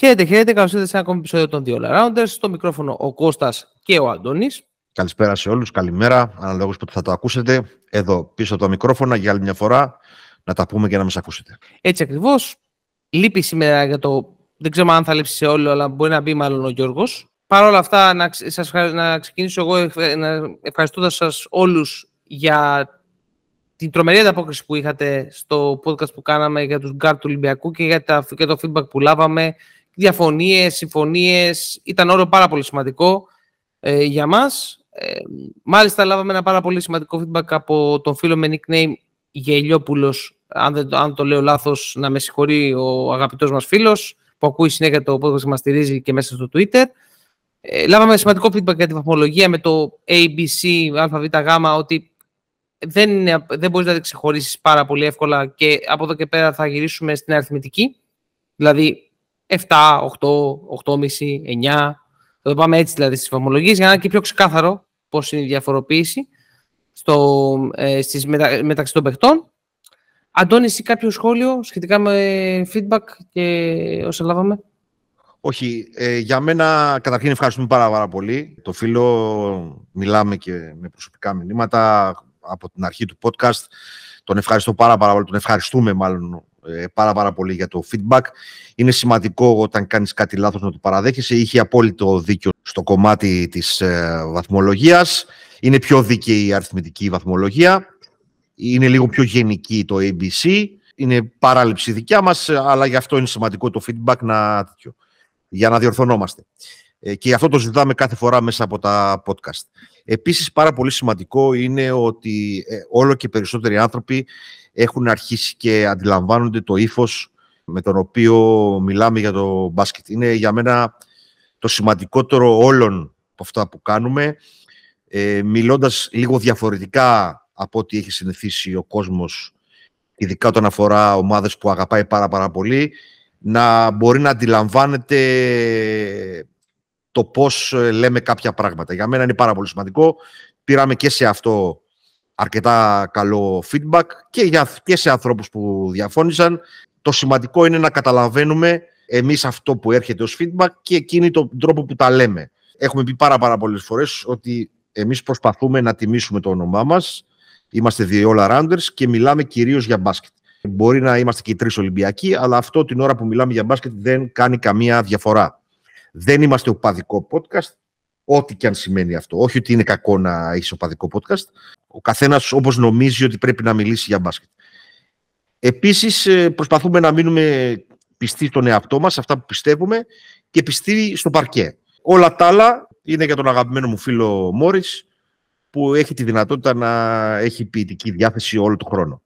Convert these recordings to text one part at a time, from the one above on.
Χαίρετε, χαίρετε. Καλώς ήρθατε σε ένα ακόμη επεισόδιο των δύο Rounders. Στο μικρόφωνο ο Κώστας και ο Αντώνης. Καλησπέρα σε όλους. Καλημέρα. Αναλόγως πότε θα το ακούσετε. Εδώ πίσω από το μικρόφωνο για άλλη μια φορά να τα πούμε και να μας ακούσετε. Έτσι ακριβώς. Λείπει σήμερα για το. Δεν ξέρω αν θα λείψει σε όλο, αλλά μπορεί να μπει μάλλον ο Γιώργος. Παρ' όλα αυτά, να, σας, να ξεκινήσω εγώ ευχαριστώντας σας όλους για την τρομερή ανταπόκριση που είχατε στο podcast που κάναμε για τους γκαρντ του Ολυμπιακού και για, τα, το feedback που λάβαμε. Διαφωνίες, συμφωνίες, ήταν όλο πάρα πολύ σημαντικό ε, για μας. Ε, μάλιστα λάβαμε ένα πάρα πολύ σημαντικό feedback από τον φίλο με nickname Γελιόπουλος, αν, δεν, αν το λέω λάθος να με συγχωρεί ο αγαπητός μας φίλος που ακούει συνέχεια το podcast και μας στηρίζει και μέσα στο Twitter. Ε, λάβαμε σημαντικό feedback για τη βαθμολογία με το ABC, ΑΒΓ, ότι δεν, είναι, δεν μπορείς να τα ξεχωρίσεις πάρα πολύ εύκολα και από εδώ και πέρα θα γυρίσουμε στην αριθμητική. Δηλαδή 7, 8, 8,5, 9. Θα το πάμε έτσι δηλαδή στις βαθμολογίες για να είναι και πιο ξεκάθαρο πώς είναι η διαφοροποίηση στο, ε, στις, μετα, μεταξύ των παιχτών. Αντώνη, εσύ κάποιο σχόλιο σχετικά με feedback και όσα λάβαμε; Όχι, ε, για μένα καταρχήν ευχαριστούμε πάρα, πάρα πολύ. Το φίλο μιλάμε και με προσωπικά μηνύματα από την αρχή του podcast. Τον ευχαριστώ πάρα, πάρα πολύ, τον ευχαριστούμε μάλλον ε, πάρα πάρα πολύ για το feedback. Είναι σημαντικό όταν κάνεις κάτι λάθος να το παραδέχεσαι. Είχε απόλυτο δίκιο στο κομμάτι της ε, βαθμολογίας. Είναι πιο δίκαιη η αριθμητική βαθμολογία. Είναι λίγο πιο γενική το ABC. Είναι παράληψη δικιά μας, αλλά γι' αυτό είναι σημαντικό το feedback να, για να διορθωνόμαστε. Ε, και αυτό το ζητάμε κάθε φορά μέσα από τα podcast. Επίσης, πάρα πολύ σημαντικό είναι ότι ε, όλο και περισσότεροι άνθρωποι έχουν αρχίσει και αντιλαμβάνονται το ύφος με τον οποίο μιλάμε για το μπάσκετ. Είναι για μένα το σημαντικότερο όλων από αυτά που κάνουμε, ε, μιλώντας λίγο διαφορετικά από ό,τι έχει συνηθίσει ο κόσμος, ειδικά όταν αφορά ομάδες που αγαπάει πάρα πάρα πολύ, να μπορεί να αντιλαμβάνεται το πώς ε, λέμε κάποια πράγματα. Για μένα είναι πάρα πολύ σημαντικό. Πήραμε και σε αυτό αρκετά καλό feedback και, για, και σε ανθρώπους που διαφώνησαν. Το σημαντικό είναι να καταλαβαίνουμε εμείς αυτό που έρχεται ως feedback και εκείνη τον τρόπο που τα λέμε. Έχουμε πει πάρα, πάρα πολλές φορές ότι εμείς προσπαθούμε να τιμήσουμε το όνομά μας. Είμαστε δύο all rounders και μιλάμε κυρίως για μπάσκετ. Μπορεί να είμαστε και οι τρεις Ολυμπιακοί, αλλά αυτό την ώρα που μιλάμε για μπάσκετ δεν κάνει καμία διαφορά. Δεν είμαστε οπαδικό podcast, ό,τι και αν σημαίνει αυτό. Όχι ότι είναι κακό να είσαι οπαδικό podcast. Ο καθένας όπως νομίζει ότι πρέπει να μιλήσει για μπάσκετ. Επίσης, ε, προσπαθούμε να μείνουμε πιστοί στον εαυτό μας, αυτά που πιστεύουμε και πιστοί στο παρκέ. Όλα τα άλλα είναι για τον αγαπημένο μου φίλο Μόρις, που έχει τη δυνατότητα να έχει ποιητική διάθεση όλο τον χρόνο.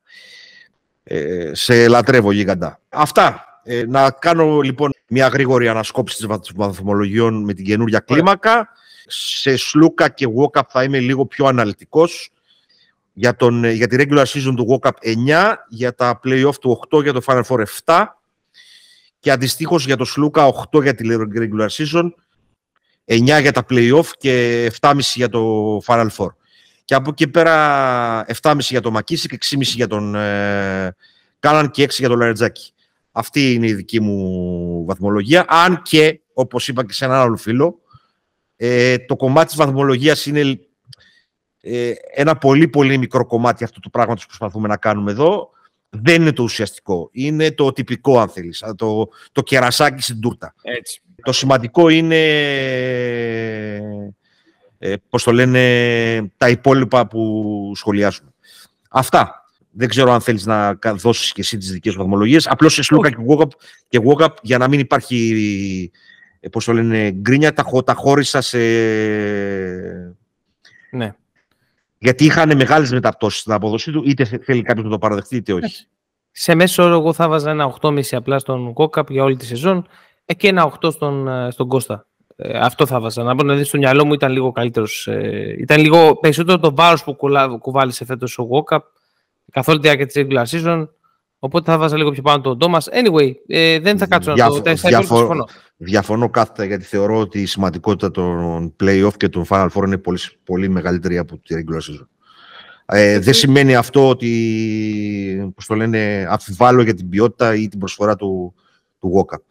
Ε, σε λατρεύω γίγαντα. Αυτά. Ε, να κάνω λοιπόν μια γρήγορη ανασκόπηση της βαθμολογιών με την καινούρια κλίμακα. Σε Σλούκα και Walkup θα είμαι λίγο πιο αναλυτικός. Για, τον, για τη regular season του Walkup 9, για τα playoff του 8, για το Final Four 7 και αντιστοίχως για το Σλούκα 8 για τη regular season, 9 για τα playoff και 7,5 για το Final Four. Και από εκεί πέρα 7,5 για το Μακίσικ, 6,5 για τον ε, Κάναν και 6 για τον Λαρετζάκη. Αυτή είναι η δική μου βαθμολογία. Αν και, όπως είπα και σε έναν άλλο φίλο, ε, το κομμάτι της βαθμολογίας είναι ε, ένα πολύ πολύ μικρό κομμάτι αυτού του πράγματος που προσπαθούμε να κάνουμε εδώ. Δεν είναι το ουσιαστικό. Είναι το τυπικό, αν θέλεις. Το, το κερασάκι στην τούρτα. Έτσι. Το σημαντικό είναι, ε, πώς το λένε, τα υπόλοιπα που σχολιάσουμε. Αυτά. Δεν ξέρω αν θέλεις να δώσεις και εσύ τις δικές σου βαθμολογίες. Απλώς σε Σλούκα και Walkup, και walk για να μην υπάρχει ε, πώς το λένε, γκρίνια, τα, τα χώρισα σε. Ναι. Γιατί είχαν μεγάλες μεταπτώσεις στην απόδοσή του, είτε θέλει κάποιος να το παραδεχτεί, είτε όχι. Σε μέσο όρο, εγώ θα βάζα ένα 8,5 απλά στον Walkup για όλη τη σεζόν ε, και ένα 8 στον, ε, στον Κώστα. Ε, αυτό θα βάζα. Να πω να δει στο μυαλό μου ήταν λίγο καλύτερος. Ε, ήταν λίγο περισσότερο το βάρος που κουβάλισε φέτος ο Walkup καθ' όλη τη διάρκεια της regular season. Οπότε θα βάζα λίγο πιο πάνω τον Τόμα. Anyway, ε, δεν θα κάτσω Διαφο- να το τέσσερα. Διαφο- διαφωνώ κάθετα γιατί θεωρώ ότι η σημαντικότητα των playoff και των Final Four είναι πολύ, πολύ μεγαλύτερη από τη regular season. Ε, δεν σημαίνει αυτό ότι πώς το λένε, αμφιβάλλω για την ποιότητα ή την προσφορά του, του Walkup.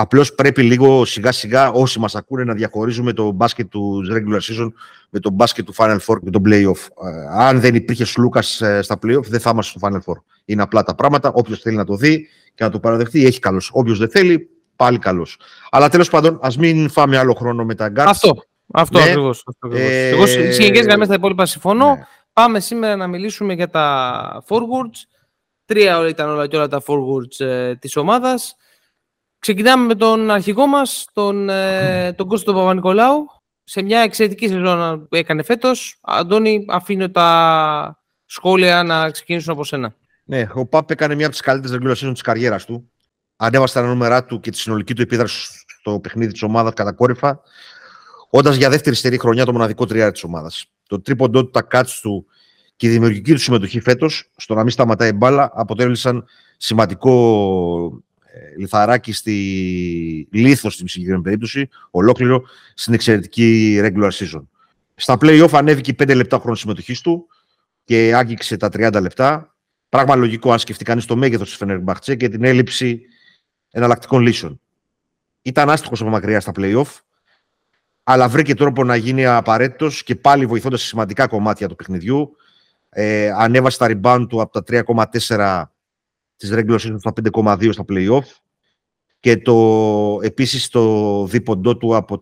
Απλώς πρέπει λίγο σιγά σιγά όσοι μας ακούνε να διαχωρίζουμε το μπάσκετ του regular season με το μπάσκετ του Final Four και το playoff. Ε, αν δεν υπήρχε Σλούκα ε, στα playoff, δεν θα είμαστε στο Final Four. Είναι απλά τα πράγματα. Όποιος θέλει να το δει και να το παραδεχτεί, έχει καλώ. Όποιος δεν θέλει, πάλι καλός. Αλλά τέλος πάντων, ας μην φάμε άλλο χρόνο με τα guards. Αυτό. Αυτό ναι. ακριβώς. Ε... Εγώ στι γενικές γραμμές τα υπόλοιπα συμφωνώ. Ναι. Πάμε σήμερα να μιλήσουμε για τα forwards. Τρία ήταν όλα και όλα τα forwards ε, της ομάδας. Ξεκινάμε με τον αρχηγό μας, τον, ε, τον Κώστο Παπα-Νικολάου. Σε μια εξαιρετική σεζόν που έκανε φέτος. Αντώνη, αφήνω τα σχόλια να ξεκινήσουν από σένα. Ναι, ο Παπ έκανε μια από τις καλύτερες regular season της καριέρας του. Ανέβασε τα νούμερα του και τη συνολική του επίδραση στο παιχνίδι της ομάδας κατακόρυφα. Όντας για δεύτερη στερή χρονιά το μοναδικό τριάρι της ομάδας. Το τρίποντό του, τα κάτς του και η δημιουργική του συμμετοχή φέτος στο να μην σταματάει μπάλα αποτέλεσαν σημαντικό ε, λιθαράκι στη λίθος στην συγκεκριμένη περίπτωση, ολόκληρο στην εξαιρετική regular season. Στα play-off ανέβηκε 5 λεπτά χρόνος συμμετοχής του και άγγιξε τα 30 λεπτά. Πράγμα λογικό αν σκεφτεί κανείς το μέγεθος της Φενερμπαχτσέ και την έλλειψη εναλλακτικών λύσεων. Ήταν άστοχος από μακριά στα play-off, αλλά βρήκε τρόπο να γίνει απαραίτητος και πάλι βοηθώντας σε σημαντικά κομμάτια του παιχνιδιού. Ε, ανέβασε τα rebound του από τα 3,4 της regular season στα 5,2 στα play-off και το, επίσης το δίποντό του από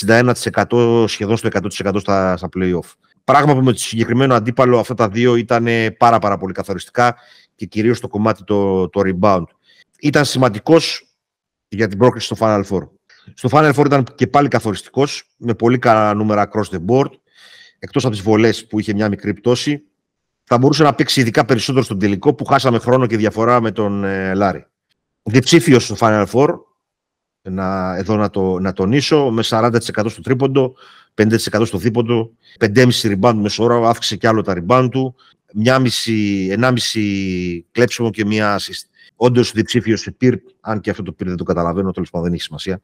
61% σχεδόν στο 100% στα, στα play-off. Πράγμα που με το συγκεκριμένο αντίπαλο αυτά τα δύο ήταν πάρα πάρα πολύ καθοριστικά και κυρίως το κομμάτι το, το rebound. Ήταν σημαντικός για την πρόκληση στο Final Four. Στο Final Four ήταν και πάλι καθοριστικός, με πολύ καλά νούμερα across the board, εκτός από τις βολές που είχε μια μικρή πτώση θα μπορούσε να παίξει ειδικά περισσότερο στον τελικό που χάσαμε χρόνο και διαφορά με τον ε, Λάρη. Διψήφιος στο Final Four, να, εδώ να, το, να τονίσω, με 40% στο τρίποντο, 50% στο δίποντο, 5,5 rebound μεσόωρο, αύξησε κι άλλο τα rebound του, 1,5 κλέψιμο και μία assist. Όντως διψήφιος σε πυρ, αν και αυτό το πυρ δεν το καταλαβαίνω, τέλος πάντων δεν έχει σημασία.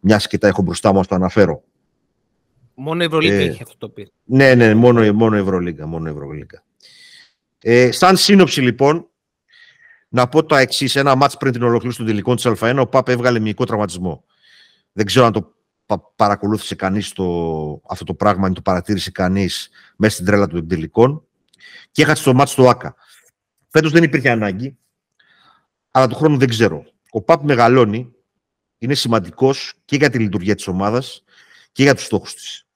Μιας και τα έχω μπροστά μου, ας το αναφέρω. Μόνο Ευρωλίγκα ε, έχει αυτό το πυρ. Ναι, ναι, μόνο, μόνο Ευρωλίγκα. Μόνο Ευρωλίγκα. Ε, σαν σύνοψη λοιπόν, να πω το εξής: Ένα μάτς πριν την ολοκλήρωση των τελικών της Α1, ο Παπ έβγαλε μυϊκό τραυματισμό. Δεν ξέρω αν το παρακολούθησε κανείς αυτό το πράγμα, αν το παρατήρησε κανείς μέσα στην τρέλα των τελικών. Και έχασε το μάτς του ΑΚΑ. Φέτος δεν υπήρχε ανάγκη, αλλά του χρόνου δεν ξέρω. Ο Παπ μεγαλώνει, είναι σημαντικός και για τη λειτουργία της ομάδας και για τους στόχους της.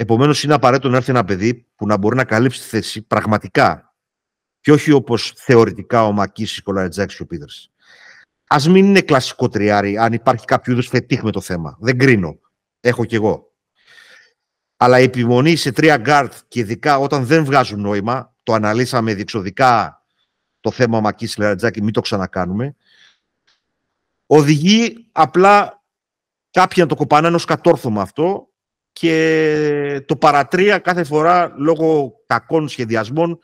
Επομένως, είναι απαραίτητο να έρθει ένα παιδί που να μπορεί να καλύψει τη θέση πραγματικά και όχι όπως θεωρητικά ο Μακίσικ, ο Λαρετζάκης και ο Πίτερς. Ας μην είναι κλασικό τριάρι, αν υπάρχει κάποιο είδους φετίχ με το θέμα. Δεν κρίνω. Έχω κι εγώ. Αλλά η επιμονή σε τρία γκαρντ και ειδικά όταν δεν βγάζουν νόημα, το αναλύσαμε διεξοδικά το θέμα Μακίσης Λαρετζάκης, μην το ξανακάνουμε, οδηγεί απλά κάποιοι να το κοπανάνε ω κατόρθωμα αυτό και το παρατρία κάθε φορά λόγω κακών σχεδιασμών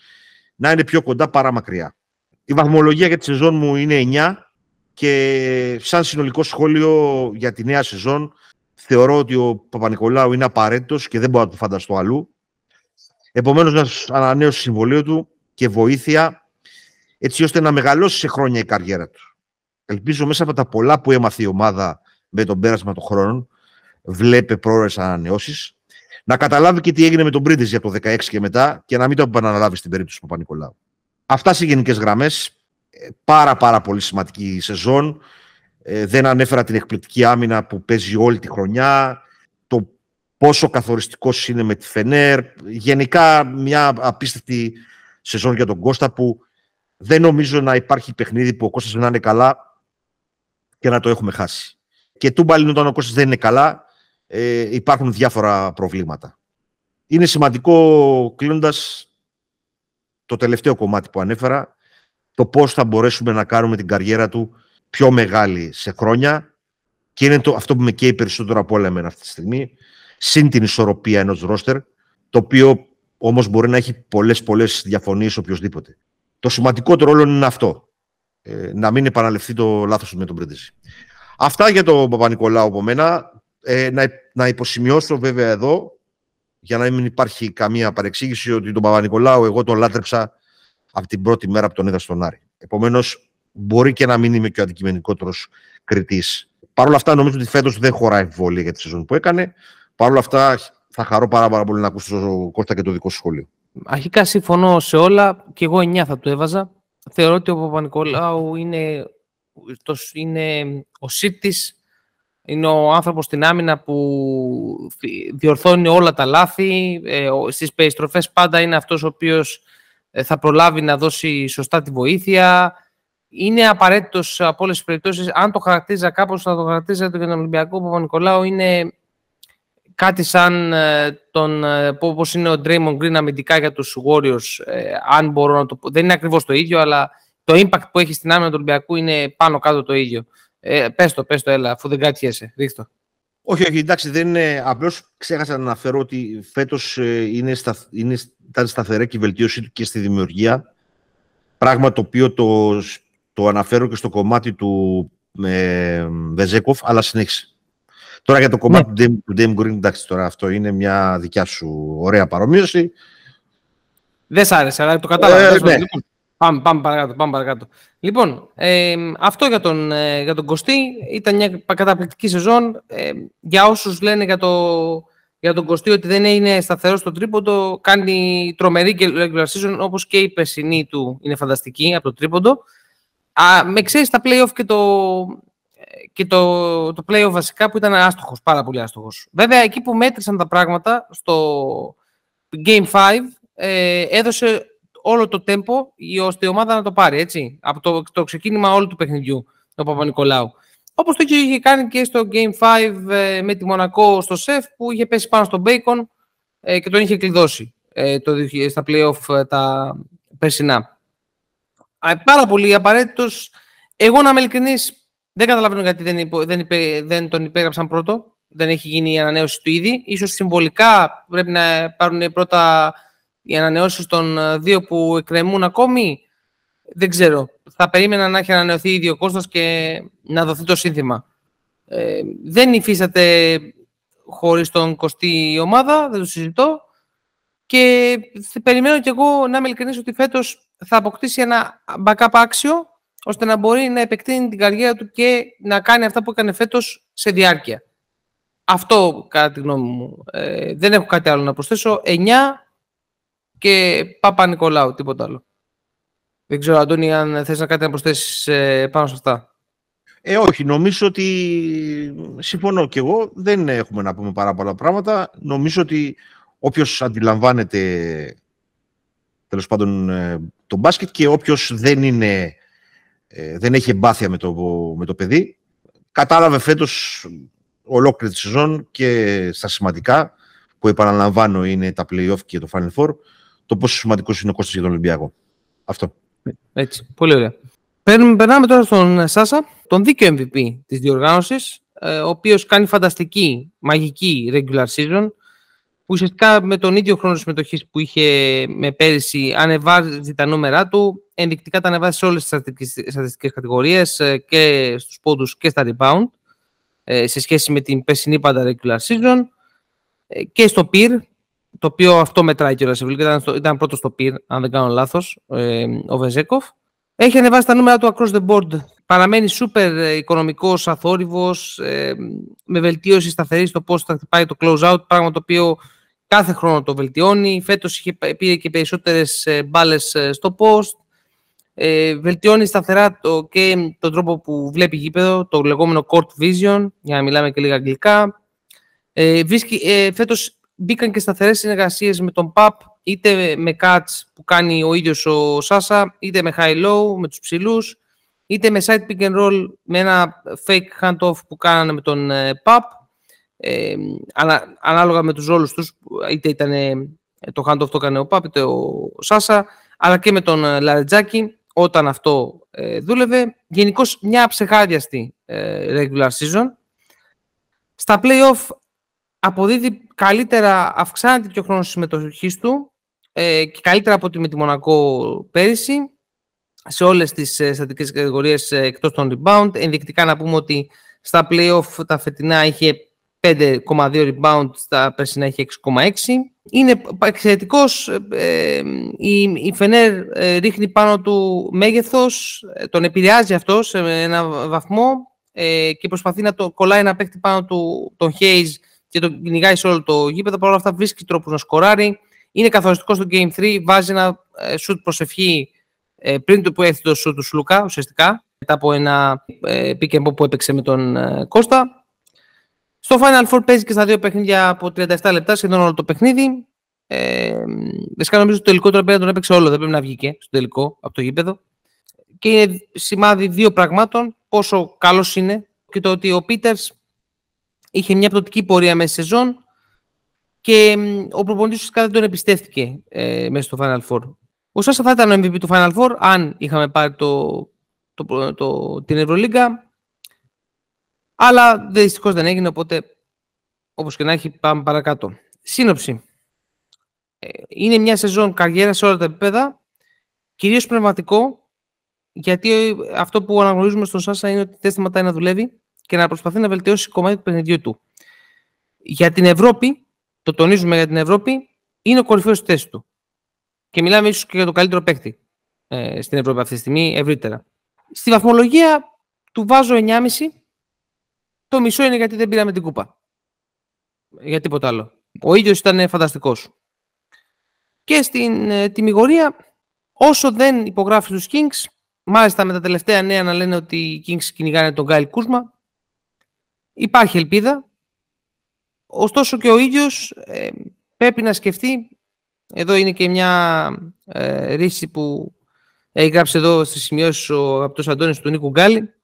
να είναι πιο κοντά παρά μακριά. Η βαθμολογία για τη σεζόν μου είναι 9 και σαν συνολικό σχόλιο για τη νέα σεζόν θεωρώ ότι ο Παπα-Νικολάου είναι απαραίτητος και δεν μπορώ να το φανταστώ αλλού. Επομένως, να ανανέωσε συμβολίο του και βοήθεια έτσι ώστε να μεγαλώσει σε χρόνια η καριέρα του. Ελπίζω μέσα από τα πολλά που έμαθε η ομάδα με τον πέρασμα των χρόνων βλέπε πρόορες ανανεώσεις. Να καταλάβει και τι έγινε με τον Πρίντιζ για το 16 και μετά και να μην το επαναλάβει στην περίπτωση του Παπα-Νικολάου. Αυτά σε γενικές γραμμές. Ε, πάρα πάρα πολύ σημαντική σεζόν. Ε, δεν ανέφερα την εκπληκτική άμυνα που παίζει όλη τη χρονιά. Το πόσο καθοριστικός είναι με τη Φενέρ. Γενικά μια απίστευτη σεζόν για τον Κώστα που δεν νομίζω να υπάρχει παιχνίδι που ο Κώστας να είναι καλά και να το έχουμε χάσει. Και τούμπαλιν όταν ο Κώστας δεν είναι καλά ε, υπάρχουν διάφορα προβλήματα. Είναι σημαντικό, κλείνοντας το τελευταίο κομμάτι που ανέφερα, το πώς θα μπορέσουμε να κάνουμε την καριέρα του πιο μεγάλη σε χρόνια και είναι το, αυτό που με καίει περισσότερο από όλα εμένα αυτή τη στιγμή, συν την ισορροπία ενός ρόστερ, το οποίο όμως μπορεί να έχει πολλές πολλές διαφωνίες οποιοδήποτε. Το σημαντικότερο όλο είναι αυτό. Ε, να μην επαναληφθεί το λάθος με τον Πρέντεζη. Αυτά για τον Παπα-Νικολάου από μένα. Ε, να, να υποσημειώσω βέβαια εδώ, για να μην υπάρχει καμία παρεξήγηση, ότι τον Παπα-Νικολάου εγώ τον λάτρεψα από την πρώτη μέρα που τον είδα στον Άρη. Επομένως, μπορεί και να μην είμαι και ο αντικειμενικότερος κριτής. Παρ' όλα αυτά νομίζω ότι φέτος δεν χωράει εμβόλια για τη σεζόν που έκανε. Παρ' όλα αυτά θα χαρώ πάρα, πάρα πολύ να ακούσω το Κώστα και το δικό σου σχόλιο. Αρχικά συμφωνώ σε όλα και εγώ 9 θα του έβαζα. Θεωρώ ότι ο Παπα-Νικολάου είναι, είναι ο σύντης, είναι ο άνθρωπος στην άμυνα που διορθώνει όλα τα λάθη. Ε, στις περιστροφές πάντα είναι αυτός ο οποίος ε, θα προλάβει να δώσει σωστά τη βοήθεια. Είναι απαραίτητος από όλες τις περιπτώσεις. Αν το χαρακτήριζα κάπως, θα το χαρακτήριζα για τον Ολυμπιακό Παπα-Νικολάου. Είναι κάτι σαν ε, τον, ε, πώς είναι ο Draymond Green αμυντικά για τους Warriors, ε, αν μπορώ να το πω. Δεν είναι ακριβώς το ίδιο, αλλά το impact που έχει στην άμυνα του Ολυμπιακού είναι πάνω κάτω το ίδιο. Ε, πες το, πες το, έλα, αφού δεν κάτιεσαι, ρίχτω. Όχι, όχι, εντάξει, δεν είναι. Απλώς ξέχασα να αναφέρω ότι φέτος είναι, στα, είναι, ήταν σταθερή και η βελτίωσή του και στη δημιουργία. Πράγμα το οποίο το, το αναφέρω και στο κομμάτι του ε, Βεζέκοφ, αλλά συνέχισε. Τώρα για το κομμάτι ναι. του Dame Green, εντάξει, τώρα αυτό είναι μια δικιά σου ωραία παρομοίωση. Δεν σ' άρεσε, αλλά το κατάλαβα. Ε, ναι. Λοιπόν, πάμε, πάμε παρακάτω, πάμε παρακάτω. Λοιπόν, ε, αυτό για τον, ε, για τον Κωστή ήταν μια καταπληκτική σεζόν. Ε, για όσους λένε για, το, για τον Κωστή ότι δεν είναι σταθερός στο τρίποντο, κάνει τρομερή και regular season, όπως και η περσινή του είναι φανταστική από το τρίποντο. Α, με ξέρεις τα playoff και το, και το, το play βασικά που ήταν άστοχος, πάρα πολύ άστοχος. Βέβαια, εκεί που μέτρησαν τα πράγματα, στο Game 5, ε, έδωσε όλο το tempo ώστε η ομάδα να το πάρει, έτσι, από το, το ξεκίνημα όλου του παιχνιδιού, το Παπα-Νικολάου. Όπως το είχε κάνει και στο Game 5 ε, με τη Μονακό στο ΣΕΦ, που είχε πέσει πάνω στον Bacon ε, και τον είχε κλειδώσει ε, το, στα play-off ε, τα περσινά. Πάρα πολύ απαραίτητος. Εγώ να είμαι ειλικρινής, δεν καταλαβαίνω γιατί δεν, υπο, δεν, δεν τον υπέγραψαν πρώτο. Δεν έχει γίνει η ανανέωση του ήδη. Ίσως συμβολικά πρέπει να πάρουν πρώτα οι ανανεώσει των ε, δύο που εκκρεμούν ακόμη. Δεν ξέρω. Θα περίμενα να έχει ανανεωθεί ήδη ο Κώστας και να δοθεί το σύνθημα. Ε, δεν υφίσταται χωρίς τον Κωστή η ομάδα, δεν το συζητώ. Και περιμένω κι εγώ να είμαι ειλικρινής ότι φέτος θα αποκτήσει ένα backup άξιο ώστε να μπορεί να επεκτείνει την καριέρα του και να κάνει αυτά που έκανε φέτος σε διάρκεια. Αυτό, κατά τη γνώμη μου. Ε, δεν έχω κάτι άλλο να προσθέσω. 9 και Παπα Νικολάου, τίποτα άλλο. Δεν ξέρω, Αντώνη, αν θες να κάτι να προσθέσεις ε, πάνω σε αυτά. Ε, όχι, νομίζω ότι συμφωνώ και εγώ. Δεν έχουμε να πούμε πάρα πολλά πράγματα. Νομίζω ότι όποιος αντιλαμβάνεται τέλος πάντων ε, το μπάσκετ και όποιος δεν είναι ε, δεν έχει εμπάθεια με το, με το παιδί. Κατάλαβε φέτος ολόκληρη τη σεζόν και στα σημαντικά, που επαναλαμβάνω είναι τα play-off και το Final Four, το πόσο σημαντικός είναι ο Κώστας για τον Ολυμπιακό. Αυτό. Έτσι, πολύ ωραία. Περνάμε τώρα στον Σάσα, τον δίκαιο MVP της διοργάνωσης, ε, ο οποίος κάνει φανταστική, μαγική regular season, που ουσιαστικά με τον ίδιο χρόνο συμμετοχής που είχε με πέρυσι ανεβάζει τα νούμερα του, ενδεικτικά τα ανεβάζει σε όλες τις στατιστικές κατηγορίες ε, και στους πόντους και στα rebound ε, σε σχέση με την περσινή πάντα regular season ε, και στο peer, το οποίο αυτό μετράει κιόλας ήταν, ήταν πρώτος στο peer, αν δεν κάνω λάθος, ο Βεζέκοφ. Έχει ανεβάσει τα νούμερα του across the board. Παραμένει σούπερ οικονομικός, αθόρυβος, με βελτίωση σταθερή στο πώς θα χτυπάει το close out, πράγμα το οποίο κάθε χρόνο το βελτιώνει. Φέτος είχε, πήρε και περισσότερες ε, μπάλες ε, στο post. Ε, βελτιώνει σταθερά το, και τον τρόπο που βλέπει γήπεδο, το λεγόμενο court vision, για να μιλάμε και λίγα αγγλικά. Ε, βρίσκει, ε, φέτος μπήκαν και σταθερές συνεργασίες με τον PAP, είτε με cuts που κάνει ο ίδιος ο Σάσα, είτε με high-low, με τους ψηλούς, είτε με side pick and roll, με ένα fake hand-off που κάνανε με τον PAP ε, ανα, ανάλογα με τους ρόλους τους, είτε ήταν το handoff το έκανε ο Πάπ, είτε ο Σάσα, αλλά και με τον ε, Λαρετζάκη, όταν αυτό ε, δούλευε. Γενικώς μια ψεχάδιαστη ε, regular season. Στα play-off αποδίδει καλύτερα, αυξάνεται και ο χρόνος συμμετοχής του ε, και καλύτερα από ότι με τη Μονακό πέρυσι σε όλες τις ε, στατικές κατηγορίες ε, εκτός των rebound. Ενδεικτικά να πούμε ότι στα play-off τα φετινά είχε 5,2 rebound, στα περσινά έχει 6,6. Είναι εξαιρετικός. Ε, η, η Φενέρ ε, ρίχνει πάνω του μέγεθος, ε, τον επηρεάζει αυτό σε ένα βαθμό ε, και προσπαθεί να το κολλάει ένα παίκτη πάνω του τον Hayes και τον κυνηγάει σε όλο το γήπεδο. Παρ' όλα αυτά βρίσκει τρόπους να σκοράρει. Είναι καθοριστικός στο Game 3, βάζει ένα σουτ προσευχή πριν το που έρθει το σουτ του Σλουκά, ουσιαστικά, μετά από ένα pick and που έπαιξε με τον Κώστα. Στο Final Four παίζει και στα δύο παιχνίδια από 37 λεπτά, σχεδόν όλο το παιχνίδι. Ε, Βασικά νομίζω το τελικό τώρα πέρα τον έπαιξε όλο, δεν πρέπει να βγει και στο τελικό από το γήπεδο. Και είναι σημάδι δύο πραγμάτων, πόσο καλός είναι και το ότι ο Πίτερς είχε μια πτωτική πορεία μέσα στη σεζόν και ο προπονητής του δεν τον εμπιστεύτηκε ε, μέσα στο Final Four. Ο Σάσα θα ήταν ο MVP του Final Four αν είχαμε πάρει το, το, το, το την Ευρωλίγκα αλλά δυστυχώς δεν έγινε, οπότε όπως και να έχει, πάμε παρακάτω. Σύνοψη. Ε, είναι μια σεζόν καριέρα σε όλα τα επίπεδα, κυρίως πνευματικό, γιατί αυτό που αναγνωρίζουμε στον Σάσα είναι ότι δεν σταματάει να δουλεύει και να προσπαθεί να βελτιώσει κομμάτι του παιχνιδιού του. Για την Ευρώπη, το τονίζουμε για την Ευρώπη, είναι ο κορυφαίος στη θέση του. Και μιλάμε ίσως και για το καλύτερο παίκτη ε, στην Ευρώπη αυτή τη στιγμή ευρύτερα. Στη βαθμολογία του βάζω 9,5 το μισό είναι γιατί δεν πήραμε την κούπα. Για τίποτα άλλο. Ο ίδιος ήταν φανταστικός. Και στην ε, τιμιγορία, όσο δεν υπογράφει τους Kings, μάλιστα με τα τελευταία νέα να λένε ότι οι Kings κυνηγάνε τον Γκάιλ Κούσμα, υπάρχει ελπίδα. Ωστόσο και ο ίδιος ε, πρέπει να σκεφτεί, εδώ είναι και μια ε, ρίση που έχει γράψει εδώ στις σημειώσεις ο αγαπητός Αντώνης του Νίκου Γκάλη,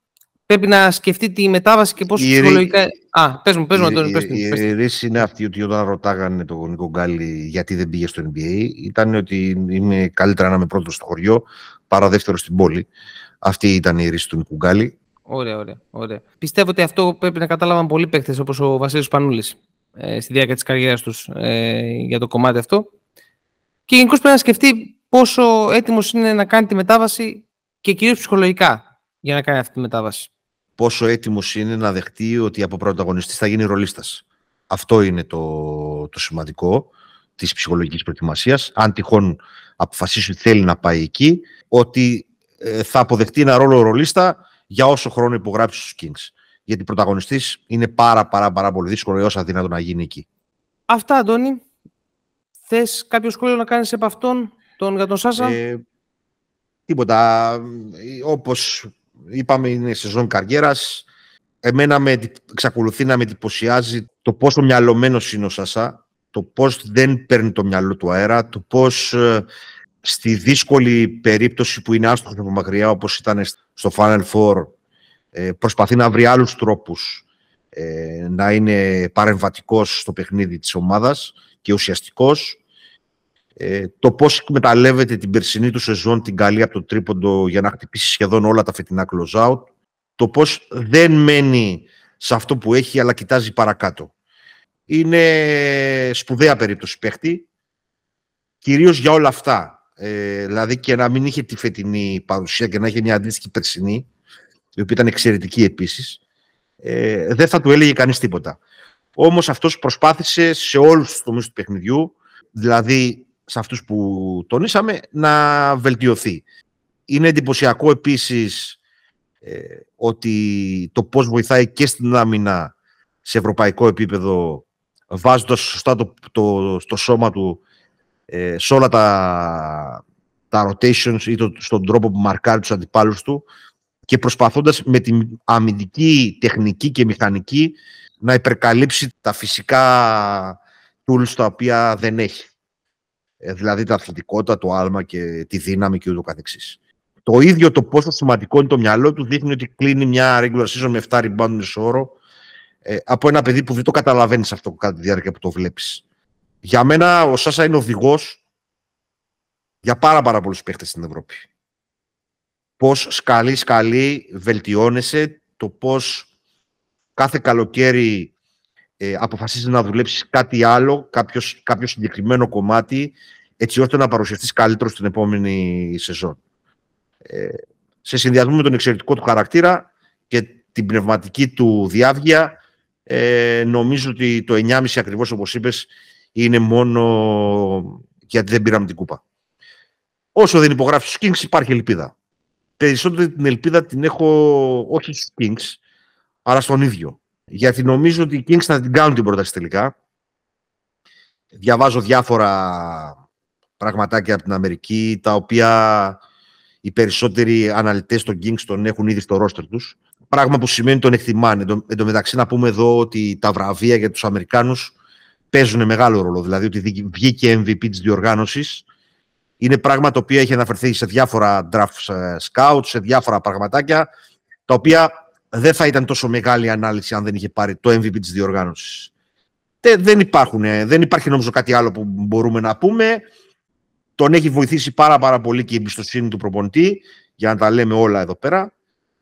πρέπει να σκεφτεί τη μετάβαση και πώς η ψυχολογικά... Α, πες μου, πες μου, Αντώνη, πες Η, η ρίση είναι αυτή ότι όταν ρωτάγανε τον Νίκο Γκάλι γιατί δεν πήγε στο NBA, ήταν ότι είναι καλύτερα να είμαι πρώτος στο χωριό παρά δεύτερο στην πόλη. Αυτή ήταν η ρίση του Νίκο Γκάλι. Ωραία, ωραία, ωραία. Πιστεύω ότι αυτό πρέπει να κατάλαβαν πολλοί παίκτες όπως ο Βασίλης Πανούλης ε, στη διάρκεια της καριέρας τους ε, για το κομμάτι αυτό. Και γενικώς πρέπει να σκεφτεί πόσο έτοιμος είναι να κάνει τη μετάβαση και κυρίως ψυχολογικά για να κάνει αυτή τη μετάβαση πόσο έτοιμος είναι να δεχτεί ότι από πρωταγωνιστής θα γίνει ρολίστας. Αυτό είναι το, το σημαντικό της ψυχολογικής προετοιμασίας. Αν τυχόν αποφασίσει ότι θέλει να πάει εκεί, ότι ε, θα αποδεχτεί ένα ρόλο ρολίστα για όσο χρόνο υπογράψεις στους Kings. Γιατί πρωταγωνιστής είναι πάρα πάρα πάρα πολύ δύσκολο έως αδύνατο να γίνει εκεί. Αυτά, Αντώνη. Θες κάποιο σχόλιο να κάνεις επ' αυτόν, τον, για τον Σάσα; Ε, τίποτα. Όπως είπαμε είναι σεζόν καριέρας. Εμένα με, εξακολουθεί να με εντυπωσιάζει το πόσο μυαλωμένος είναι ο Σασά, το πώς δεν παίρνει το μυαλό του αέρα, το πώς ε, στη δύσκολη περίπτωση που είναι άστοχος από μακριά, όπως ήταν στο Final Four, ε, προσπαθεί να βρει άλλους τρόπους ε, να είναι παρεμβατικός στο παιχνίδι της ομάδας και ουσιαστικός. Ε, το πώς εκμεταλλεύεται την περσινή του σεζόν την καλή από το τρίποντο για να χτυπήσει σχεδόν όλα τα φετινά close-out. Το πώς δεν μένει σε αυτό που έχει αλλά κοιτάζει παρακάτω. Είναι σπουδαία περίπτωση παίχτη, κυρίως για όλα αυτά. Ε, δηλαδή και να μην είχε τη φετινή παρουσία και να είχε μια αντίστοιχη περσινή, η οποία ήταν εξαιρετική επίσης, ε, δεν θα του έλεγε κανείς τίποτα. Όμως αυτός προσπάθησε σε όλους τους τομείς του παιχνιδιού, δηλαδή σε αυτούς που τονίσαμε να βελτιωθεί. Είναι εντυπωσιακό επίσης ε, ότι το πώς βοηθάει και στην άμυνα σε ευρωπαϊκό επίπεδο βάζοντας σωστά το, το, στο σώμα του ε, σε όλα τα, τα rotations ή το, στον τρόπο που μαρκάρει τους αντιπάλους του και προσπαθώντας με την αμυντική τεχνική και μηχανική να υπερκαλύψει τα φυσικά tools τα οποία δεν έχει. Ε, δηλαδή τα αθλητικότητα, το άλμα και τη δύναμη και ούτω καθεξής. Το ίδιο το πόσο σημαντικό είναι το μυαλό του δείχνει ότι κλείνει μια regular season με 7 rebound μισό όρο ε, από ένα παιδί που δεν το καταλαβαίνεις αυτό κατά τη διάρκεια που το βλέπεις. Για μένα ο Σάσα είναι οδηγός για πάρα πάρα πολλούς παίχτες στην Ευρώπη. Πώς σκαλεί, σκαλεί, βελτιώνεσαι, το πώς κάθε καλοκαίρι ε, αποφασίζεις να δουλέψεις κάτι άλλο, κάποιος, κάποιο συγκεκριμένο κομμάτι, έτσι ώστε να παρουσιαστείς καλύτερος στην επόμενη σεζόν. Ε, σε συνδυασμό με τον εξαιρετικό του χαρακτήρα και την πνευματική του διάβγεια, ε, νομίζω ότι το 9,5 ακριβώς όπως είπες είναι μόνο γιατί δεν πήραμε την κούπα. Όσο δεν υπογράφει στους Kings υπάρχει ελπίδα. Περισσότερη την ελπίδα την έχω όχι στους Kings, αλλά στον ίδιο. Γιατί νομίζω ότι οι Kings θα την κάνουν την πρόταση τελικά. Διαβάζω διάφορα πραγματάκια από την Αμερική, τα οποία οι περισσότεροι αναλυτές των Kings τον έχουν ήδη στο ρόστερ τους. Πράγμα που σημαίνει τον εκτιμάνε. Εν τω μεταξύ να πούμε εδώ ότι τα βραβεία για τους Αμερικάνους παίζουν μεγάλο ρόλο. Δηλαδή ότι βγήκε MVP της διοργάνωσης είναι πράγμα το οποίο έχει αναφερθεί σε διάφορα draft ε, scouts, σε διάφορα πραγματάκια, τα οποία δεν θα ήταν τόσο μεγάλη ανάλυση αν δεν είχε πάρει το MVP της διοργάνωσης. Δεν, υπάρχουν, δεν υπάρχει νομίζω κάτι άλλο που μπορούμε να πούμε. Τον έχει βοηθήσει πάρα πάρα πολύ και η εμπιστοσύνη του προπονητή, για να τα λέμε όλα εδώ πέρα.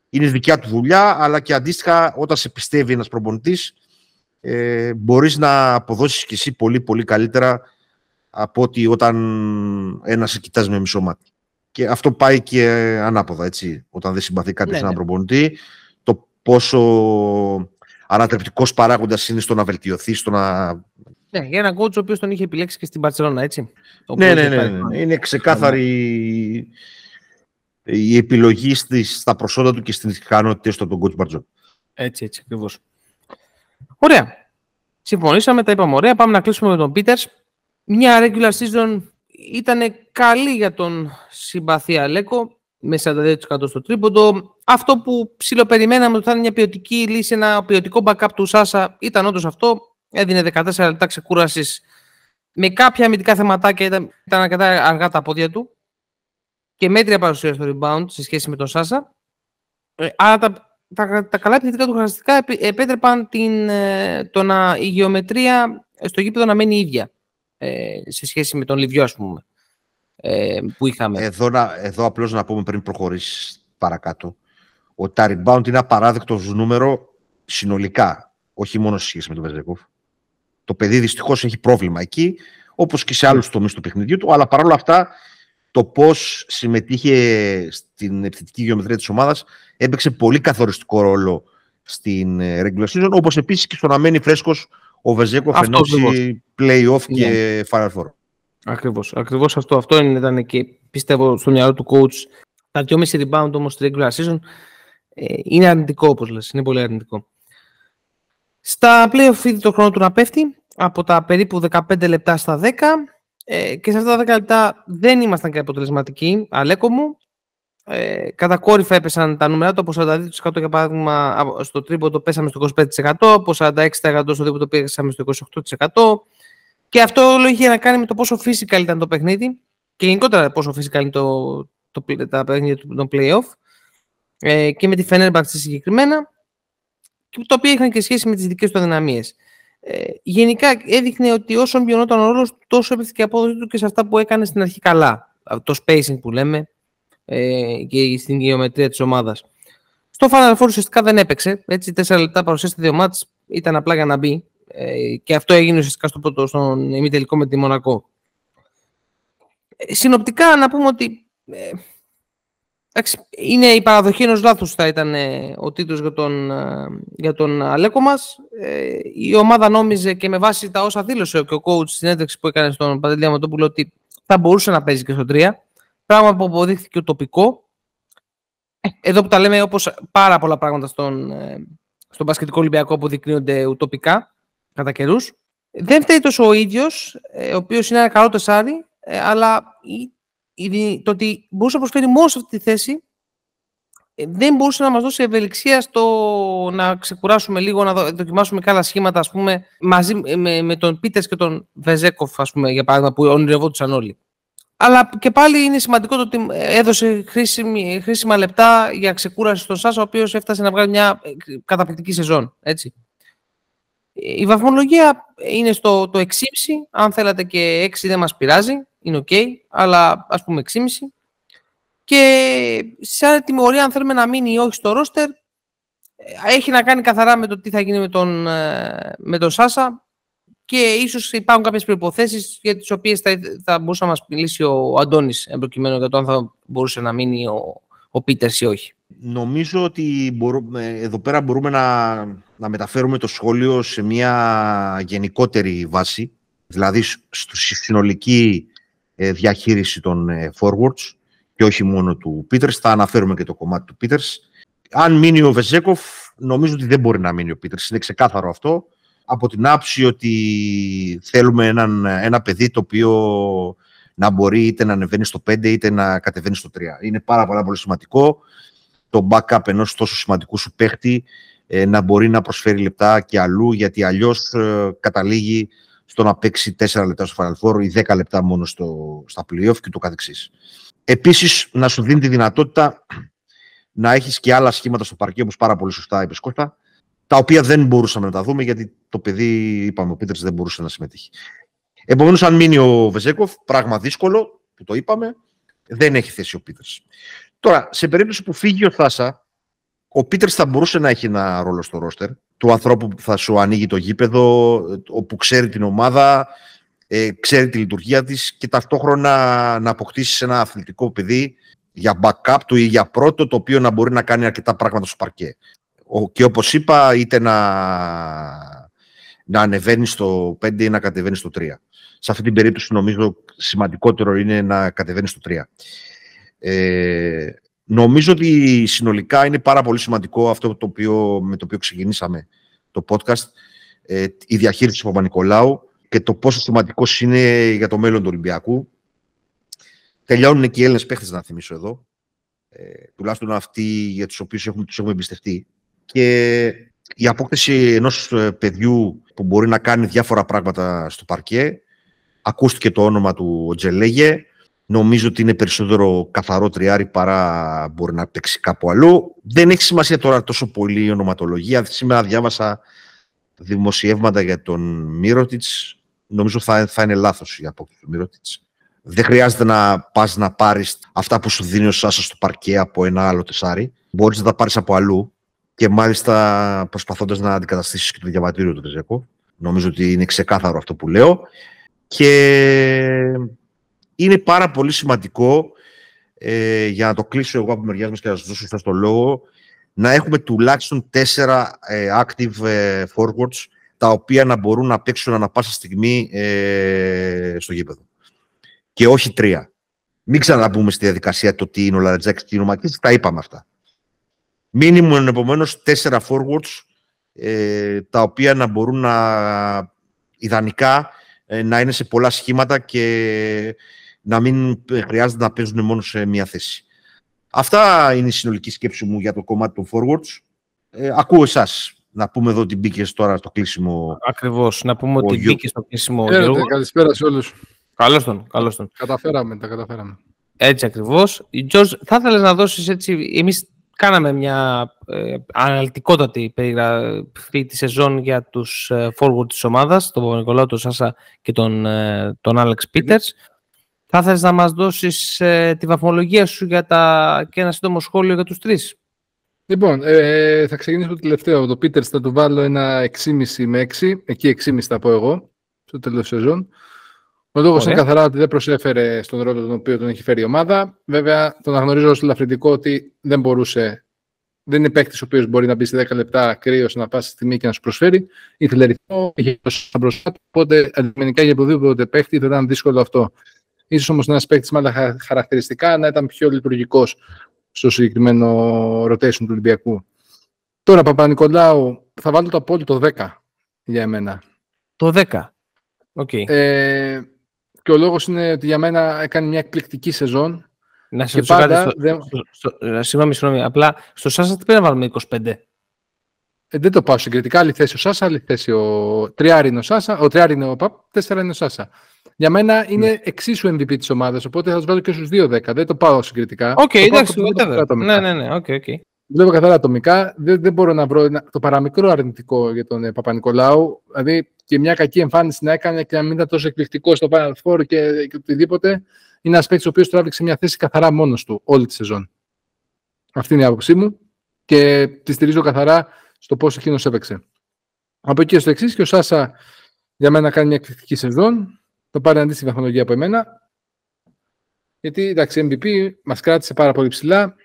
Είναι δικιά του δουλειά, αλλά και αντίστοιχα όταν σε πιστεύει ένας προπονητής, ε, μπορείς να αποδώσεις και εσύ πολύ πολύ καλύτερα από ότι όταν ένα σε κοιτάζει με μισό μάτι. Και αυτό πάει και ανάποδα, έτσι. Όταν δεν συμπαθεί κάποιος ναι, έναν ναι. προπονητή, το πόσο ανατρεπτικός παράγοντας είναι στο να βελτιωθείς, στο να. Ναι, για έναν coach ο οποίος τον είχε επιλέξει και στην Παρσελόνα, έτσι. Ναι, ναι, ναι, ναι. Είναι ξεκάθαρη η επιλογή στις, στα προσόντα του και στις ικανότητες του τον coach Μπαρτζόν. Έτσι, έτσι, ακριβώς. Ωραία. Συμφωνήσαμε, τα είπαμε ωραία. Πάμε να κλείσουμε με τον Πίτερς. Μια regular season ήταν καλή για τον συμπαθή Αλέκο με 42% στο τρίποντο. Αυτό που ψιλοπεριμέναμε ότι θα είναι μια ποιοτική λύση, ένα ποιοτικό backup του Σάσα ήταν όντως αυτό. Έδινε 14 λεπτά ξεκούρασης με κάποια αμυντικά θεματάκια. Ήταν, ήταν αρκετά αργά τα πόδια του και μέτρια παρουσία στο rebound σε σχέση με τον Σάσα. Ε, άρα τα, τα, τα καλά επιθετικά του χαρακτηριστικά επέτρεπαν την, ε, το να, η γεωμετρία στο γήπεδο να μένει ίδια ε, σε σχέση με τον Λιβιό, ας πούμε, ε, που είχαμε. Εδώ, εδώ απλώς να πούμε πριν προχωρήσεις παρακάτω, ότι τα rebound είναι απαράδεκτος νούμερο συνολικά, όχι μόνο σε σχέση με τον Βεζέκοφ. Το παιδί δυστυχώς έχει πρόβλημα εκεί, όπως και σε άλλους τομείς του παιχνιδιού του, αλλά παρόλα αυτά το πώς συμμετείχε στην επιθετική γεωμετρία της ομάδας έπαιξε πολύ καθοριστικό ρόλο στην ε, regular season, όπως επίσης και στο να μένει φρέσκος ο Βεζέκο φαινόταν play-off και ναι. Final Four. Ακριβώς, ακριβώς αυτό. Αυτό ήταν και πιστεύω στο μυαλό του coach. Τα 2,5 rebound όμως στη regular season ε, είναι αρνητικό όπως λες, είναι πολύ αρνητικό. Στα play-off είδε το χρόνο του να πέφτει από τα περίπου 15 λεπτά στα 10 ε, και σε αυτά τα 10 λεπτά δεν ήμασταν και αποτελεσματικοί, αλέκο μου. Ε, κατακόρυφα έπεσαν τα νούμερα του, από 42% για παράδειγμα στο τρίποντο πέσαμε στο 25%, από 46% στο τρίποντο πέσαμε στο 28%. Και αυτό όλο είχε να κάνει με το πόσο physical ήταν το παιχνίδι και γενικότερα πόσο physical είναι το, το, τα παιχνίδια των play-off ε, και με τη Fenerbahce συγκεκριμένα και το οποίο είχαν και σχέση με τις δικές του αδυναμίες. Ε, γενικά έδειχνε ότι όσο μειωνόταν ο ρόλος τόσο έπαιξε και απόδοση του και σε αυτά που έκανε στην αρχή καλά. Το spacing που λέμε, ε, και στην γεωμετρία της ομάδας. Στο Final Four ουσιαστικά δεν έπαιξε. Έτσι, τέσσερα λεπτά παρουσίασε δύο μάτς, ήταν απλά για να μπει. Ε, και αυτό έγινε ουσιαστικά στο πρώτο, στον ημιτελικό με τη Μονακό. Ε, συνοπτικά να πούμε ότι ε, είναι η παραδοχή ενός λάθους θα ήταν ε, ο τίτλος για τον, ε, για τον Αλέκο μας. η ομάδα νόμιζε και με βάση τα όσα δήλωσε και ο coach στην ένταξη που έκανε στον Παντελή Αματόπουλο ότι θα μπορούσε να παίζει και στο 3. Πράγμα που αποδείχθηκε ουτοπικό. Ε, εδώ που τα λέμε όπως πάρα πολλά πράγματα στον, ε, στον Πασχετικό Ολυμπιακό αποδεικνύονται ουτοπικά κατά καιρούς. Δεν φταίει τόσο ο ίδιος, ε, ο οποίος είναι ένα καλό τεσάρι, αλλά το ότι μπορούσε να προσφέρει μόνο σε αυτή τη θέση δεν μπορούσε να μας δώσει ευελιξία στο να ξεκουράσουμε λίγο, να δοκιμάσουμε καλά σχήματα, ας πούμε, μαζί με, με τον Πίτερς και τον Βεζέκοφ, ας πούμε, για παράδειγμα, που ονειρευόντουσαν όλοι. Αλλά και πάλι είναι σημαντικό το ότι έδωσε χρήσιμη, χρήσιμα λεπτά για ξεκούραση στον Σάσα, ο οποίος έφτασε να βγάλει μια καταπληκτική σεζόν. Έτσι. Η βαθμολογία είναι στο το 6,5. Αν θέλατε και 6 δεν μας πειράζει. Είναι ok, αλλά ας πούμε 6,5. Και σε άλλη τιμωρία, αν θέλουμε να μείνει ή όχι στο ρόστερ, έχει να κάνει καθαρά με το τι θα γίνει με τον, ε, με τον Σάσα και ίσως υπάρχουν κάποιες προϋποθέσεις για τις οποίες θα, θα μπορούσε να μας μιλήσει ο Αντώνης εμπροκειμένου για το αν θα μπορούσε να μείνει ο, ο Πίτερς ή όχι. Νομίζω ότι μπορούμε, εδώ πέρα μπορούμε να, να μεταφέρουμε το σχόλιο σε μια γενικότερη βάση δηλαδή στη συνολική ε, διαχείριση των ε, forwards και όχι μόνο του Πίτερς. Θα αναφέρουμε και το κομμάτι του Πίτερς. Αν μείνει ο Βεζέκοφ, νομίζω ότι δεν μπορεί να μείνει ο Πίτερς. Είναι ξεκάθαρο αυτό. Από την άψη ότι θέλουμε έναν, ένα παιδί το οποίο να μπορεί είτε να ανεβαίνει στο 5 είτε να κατεβαίνει στο 3. Είναι πάρα, πάρα πολύ σημαντικό το backup ενός τόσο σημαντικού σου παίχτη ε, να μπορεί να προσφέρει λεπτά και αλλού, γιατί αλλιώς ε, καταλήγει στο να παίξει 4 λεπτά στο Final Four ή 10 λεπτά μόνο στο, στα playoff και το καθεξής. Επίσης, να σου δίνει τη δυνατότητα να έχεις και άλλα σχήματα στο παρκέ, όπως πάρα πολύ σωστά είπες Κώστα, τα οποία δεν μπορούσαμε να τα δούμε, γιατί το παιδί, είπαμε, ο Πίτερς δεν μπορούσε να συμμετέχει. Επομένως, αν μείνει ο Βεζέκοφ, πράγμα δύσκολο, που το είπαμε, δεν έχει θέση ο Πίτερς. Τώρα, σε περίπτωση που φύγει ο Θάσα, ο Πίτερς θα μπορούσε να έχει ένα ρόλο στο ρόστερ, του ανθρώπου που θα σου ανοίγει το γήπεδο, όπου ξέρει την ομάδα, ε, ξέρει τη λειτουργία της και ταυτόχρονα να αποκτήσει ένα αθλητικό παιδί για backup του ή για πρώτο, το οποίο να μπορεί να κάνει αρκετά πράγματα στο παρκέ. Και όπως είπα, είτε να, να ανεβαίνει στο 5 ή να κατεβαίνει στο 3. Σε αυτή την περίπτωση νομίζω σημαντικότερο είναι να κατεβαίνει στο 3. Ε, νομίζω ότι συνολικά είναι πάρα πολύ σημαντικό αυτό το οποίο, με το οποίο ξεκινήσαμε το podcast, ε, η διαχείριση του Παπα-Νικολάου και το πόσο σημαντικός είναι για το μέλλον του Ολυμπιακού. Τελειώνουν και οι Έλληνες παίχτες, να θυμίσω εδώ. Ε, τουλάχιστον αυτοί για τους οποίους έχουμε, τους έχουμε εμπιστευτεί. Και η απόκτηση ενός ε, παιδιού που μπορεί να κάνει διάφορα πράγματα στο παρκέ. Ακούστηκε το όνομα του Τζελέγε. Νομίζω ότι είναι περισσότερο καθαρό τριάρι παρά μπορεί να παίξει κάπου αλλού. Δεν έχει σημασία τώρα τόσο πολύ η ονοματολογία. Σήμερα διάβασα δημοσιεύματα για τον Μύρωτιτς. Νομίζω θα, θα είναι λάθος η απόκτηση του Μύρωτιτς. Δεν χρειάζεται να πας να πάρεις αυτά που σου δίνει ο Σάσα στο παρκέ από ένα άλλο τεσάρι. Μπορείς να τα πάρεις από αλλού και μάλιστα προσπαθώντας να αντικαταστήσεις και το διαβατήριο του Βεζέκο. Νομίζω ότι είναι ξεκάθαρο αυτό που λέω. Και είναι πάρα πολύ σημαντικό ε, για να το κλείσω εγώ από μεριά μας και να σας δώσω αυτό το λόγο, να έχουμε τουλάχιστον τέσσερα ε, active ε, forwards τα οποία να μπορούν να παίξουν ανα πάσα στιγμή ε, στο γήπεδο. Και όχι τρία. Μην ξαναπούμε στη διαδικασία το τι είναι ο Λαρετζάκης και τι είναι ο Μακής, τα είπαμε αυτά. Μίνιμουμ επομένως τέσσερα forwards ε, τα οποία να μπορούν να ιδανικά ε, να είναι σε πολλά σχήματα και να μην χρειάζεται να παίζουν μόνο σε μία θέση. Αυτά είναι η συνολική σκέψη μου για το κομμάτι των forwards. Ε, ακούω εσάς να πούμε εδώ ότι μπήκε τώρα στο κλείσιμο. Ακριβώς. Να πούμε ότι Γιώ... μπήκε στο κλείσιμο. Χαίρετε, καλησπέρα σε όλους. Καλώς τον. Καλώς τον. Καταφέραμε, τα καταφέραμε. Έτσι ακριβώς. Τζορτζ, θα ήθελες να δώσεις έτσι. Εμείς κάναμε μια ε, αναλυτικότατη περιγραφή τη σεζόν για τους ε, forward της ομάδας, τον Νικολάου, τον Σάσα και τον, ε, τον Άλεξ Πίτερς. Θα ήθελες να μας δώσεις ε, τη βαθμολογία σου για τα... και ένα σύντομο σχόλιο για τους τρεις; Λοιπόν, ε, θα ξεκινήσω το τελευταίο. Το Peters θα του βάλω ένα 6,5 με 6. Εκεί 6,5 θα πω εγώ, στο τέλος σεζόν. Ο λόγος είναι καθαρά ότι δεν προσέφερε στον ρόλο τον οποίο τον έχει φέρει η ομάδα. Βέβαια, τον αναγνωρίζω ως ελαφρυντικό ότι δεν μπορούσε. Δεν είναι παίκτης ο οποίος μπορεί να μπει σε 10 λεπτά κρύος να πας στη στιγμή και να σου προσφέρει. Ήθελε ρυθμό, είχε μπροστά του. Οπότε αντικειμενικά για οποιοδήποτε παίκτη θα ήταν δύσκολο αυτό. Ίσως όμως ένας παίκτης με άλλα χαρακτηριστικά να ήταν πιο λειτουργικός στο συγκεκριμένο rotation του Ολυμπιακού. Τώρα, Παπα-Νικολάου, θα βάλω το απόλυτο 10 για εμένα. Το 10. Okay. Ε, και ο λόγος είναι ότι για μένα έκανε μια εκπληκτική σεζόν. Να σε ρωτήσω κάτι. Δεν... Ε, συγγνώμη, συγγνώμη. Απλά στο Σάσα τι πρέπει να βάλουμε 25. Ε, δεν το πάω συγκριτικά. Άλλη θέση ο Σάσα, άλλη θέση ο Τριάρη είναι ο Σάσα, ο Τριάρη είναι ο Παπ, τέσσερα είναι ο Σάσα. Για μένα είναι ναι. εξίσου MVP της ομάδας, οπότε θα τους βάλω και στους 2-10. Δεν το πάω συγκριτικά. OK, okay, εντάξει, Ναι, ναι, ναι. Okay, okay. Βλέπω καθαρά ατομικά. Δεν, δεν μπορώ να βρω το παραμικρό αρνητικό για τον ε, Παπανικολάου. Δηλαδή και μια κακή εμφάνιση να έκανε και να μην ήταν τόσο εκπληκτικό στο Final Four και, και οτιδήποτε. Είναι ένας παίκτης ο οποίος τράβηξε μια θέση καθαρά μόνος του όλη τη σεζόν. Αυτή είναι η άποψή μου και τη στηρίζω καθαρά στο πώς εκείνος έπαιξε. Από εκεί στο εξής και ο Σάσα για μένα κάνει μια εκπληκτική σεζόν το πάρει αντίστοιχη βαθμολογία από εμένα. Γιατί εντάξει, MVP μας κράτησε πάρα πολύ ψηλά.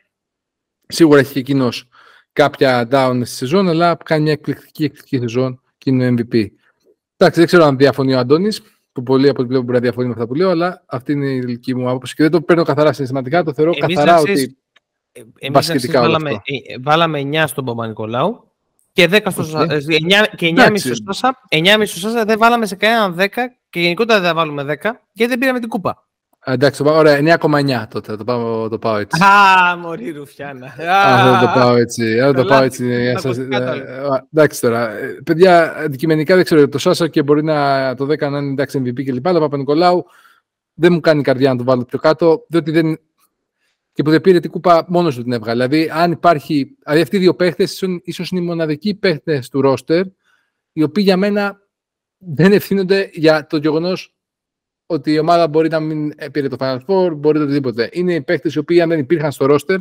Σίγουρα έχει και εκείνος κάποια down στη σεζόν, αλλά κάνει μια εκπληκτική, εκπληκτική σεζόν και είναι MVP. Εντάξει, δεν ξέρω αν διαφωνεί ο Αντώνης. που πολλοί από την πλευρά μπορεί να διαφωνεί με αυτά που λέω, αλλά αυτή είναι η δική μου άποψη και δεν το παίρνω καθαρά συναισθηματικά, το θεωρώ Εμείς καθαρά ότι. Εμείς βάλαμε, ε, βάλαμε 9 στον Παπα-Νικολάου και 10 στο okay. 9, και 9,5 στο Σάσα. 9,5 στο Σάσα δεν βάλαμε σε κανέναν 10 και γενικότερα δεν θα βάλουμε 10 γιατί δεν πήραμε την κούπα. Εντάξει, το πάω, ωραία, 9,9 τότε, το πάω, το πάω έτσι. Α, μωρή ρουφιάνα. Α, το πάω έτσι, α, το πάω έτσι. Εντάξει τώρα, ε, παιδιά, αντικειμενικά δεν ξέρω, το Σάσα και μπορεί να το 10 να είναι εντάξει MVP και λοιπά, αλλά Παπα-Νικολάου δεν μου κάνει καρδιά να το βάλω πιο κάτω, διότι δεν... Και που δεν πήρε την κούπα μόνος του την έβγαλε. Δηλαδή, αν υπάρχει. Δηλαδή, αυτοί οι δύο παίχτες ίσως είναι οι μοναδικοί παίχτες του ρόστερ, οι οποίοι για μένα δεν ευθύνονται για το γεγονός ότι η ομάδα μπορεί να μην πήρε το Final Four, μπορεί το οτιδήποτε. Είναι οι παίχτες οι οποίοι αν δεν υπήρχαν στο roster,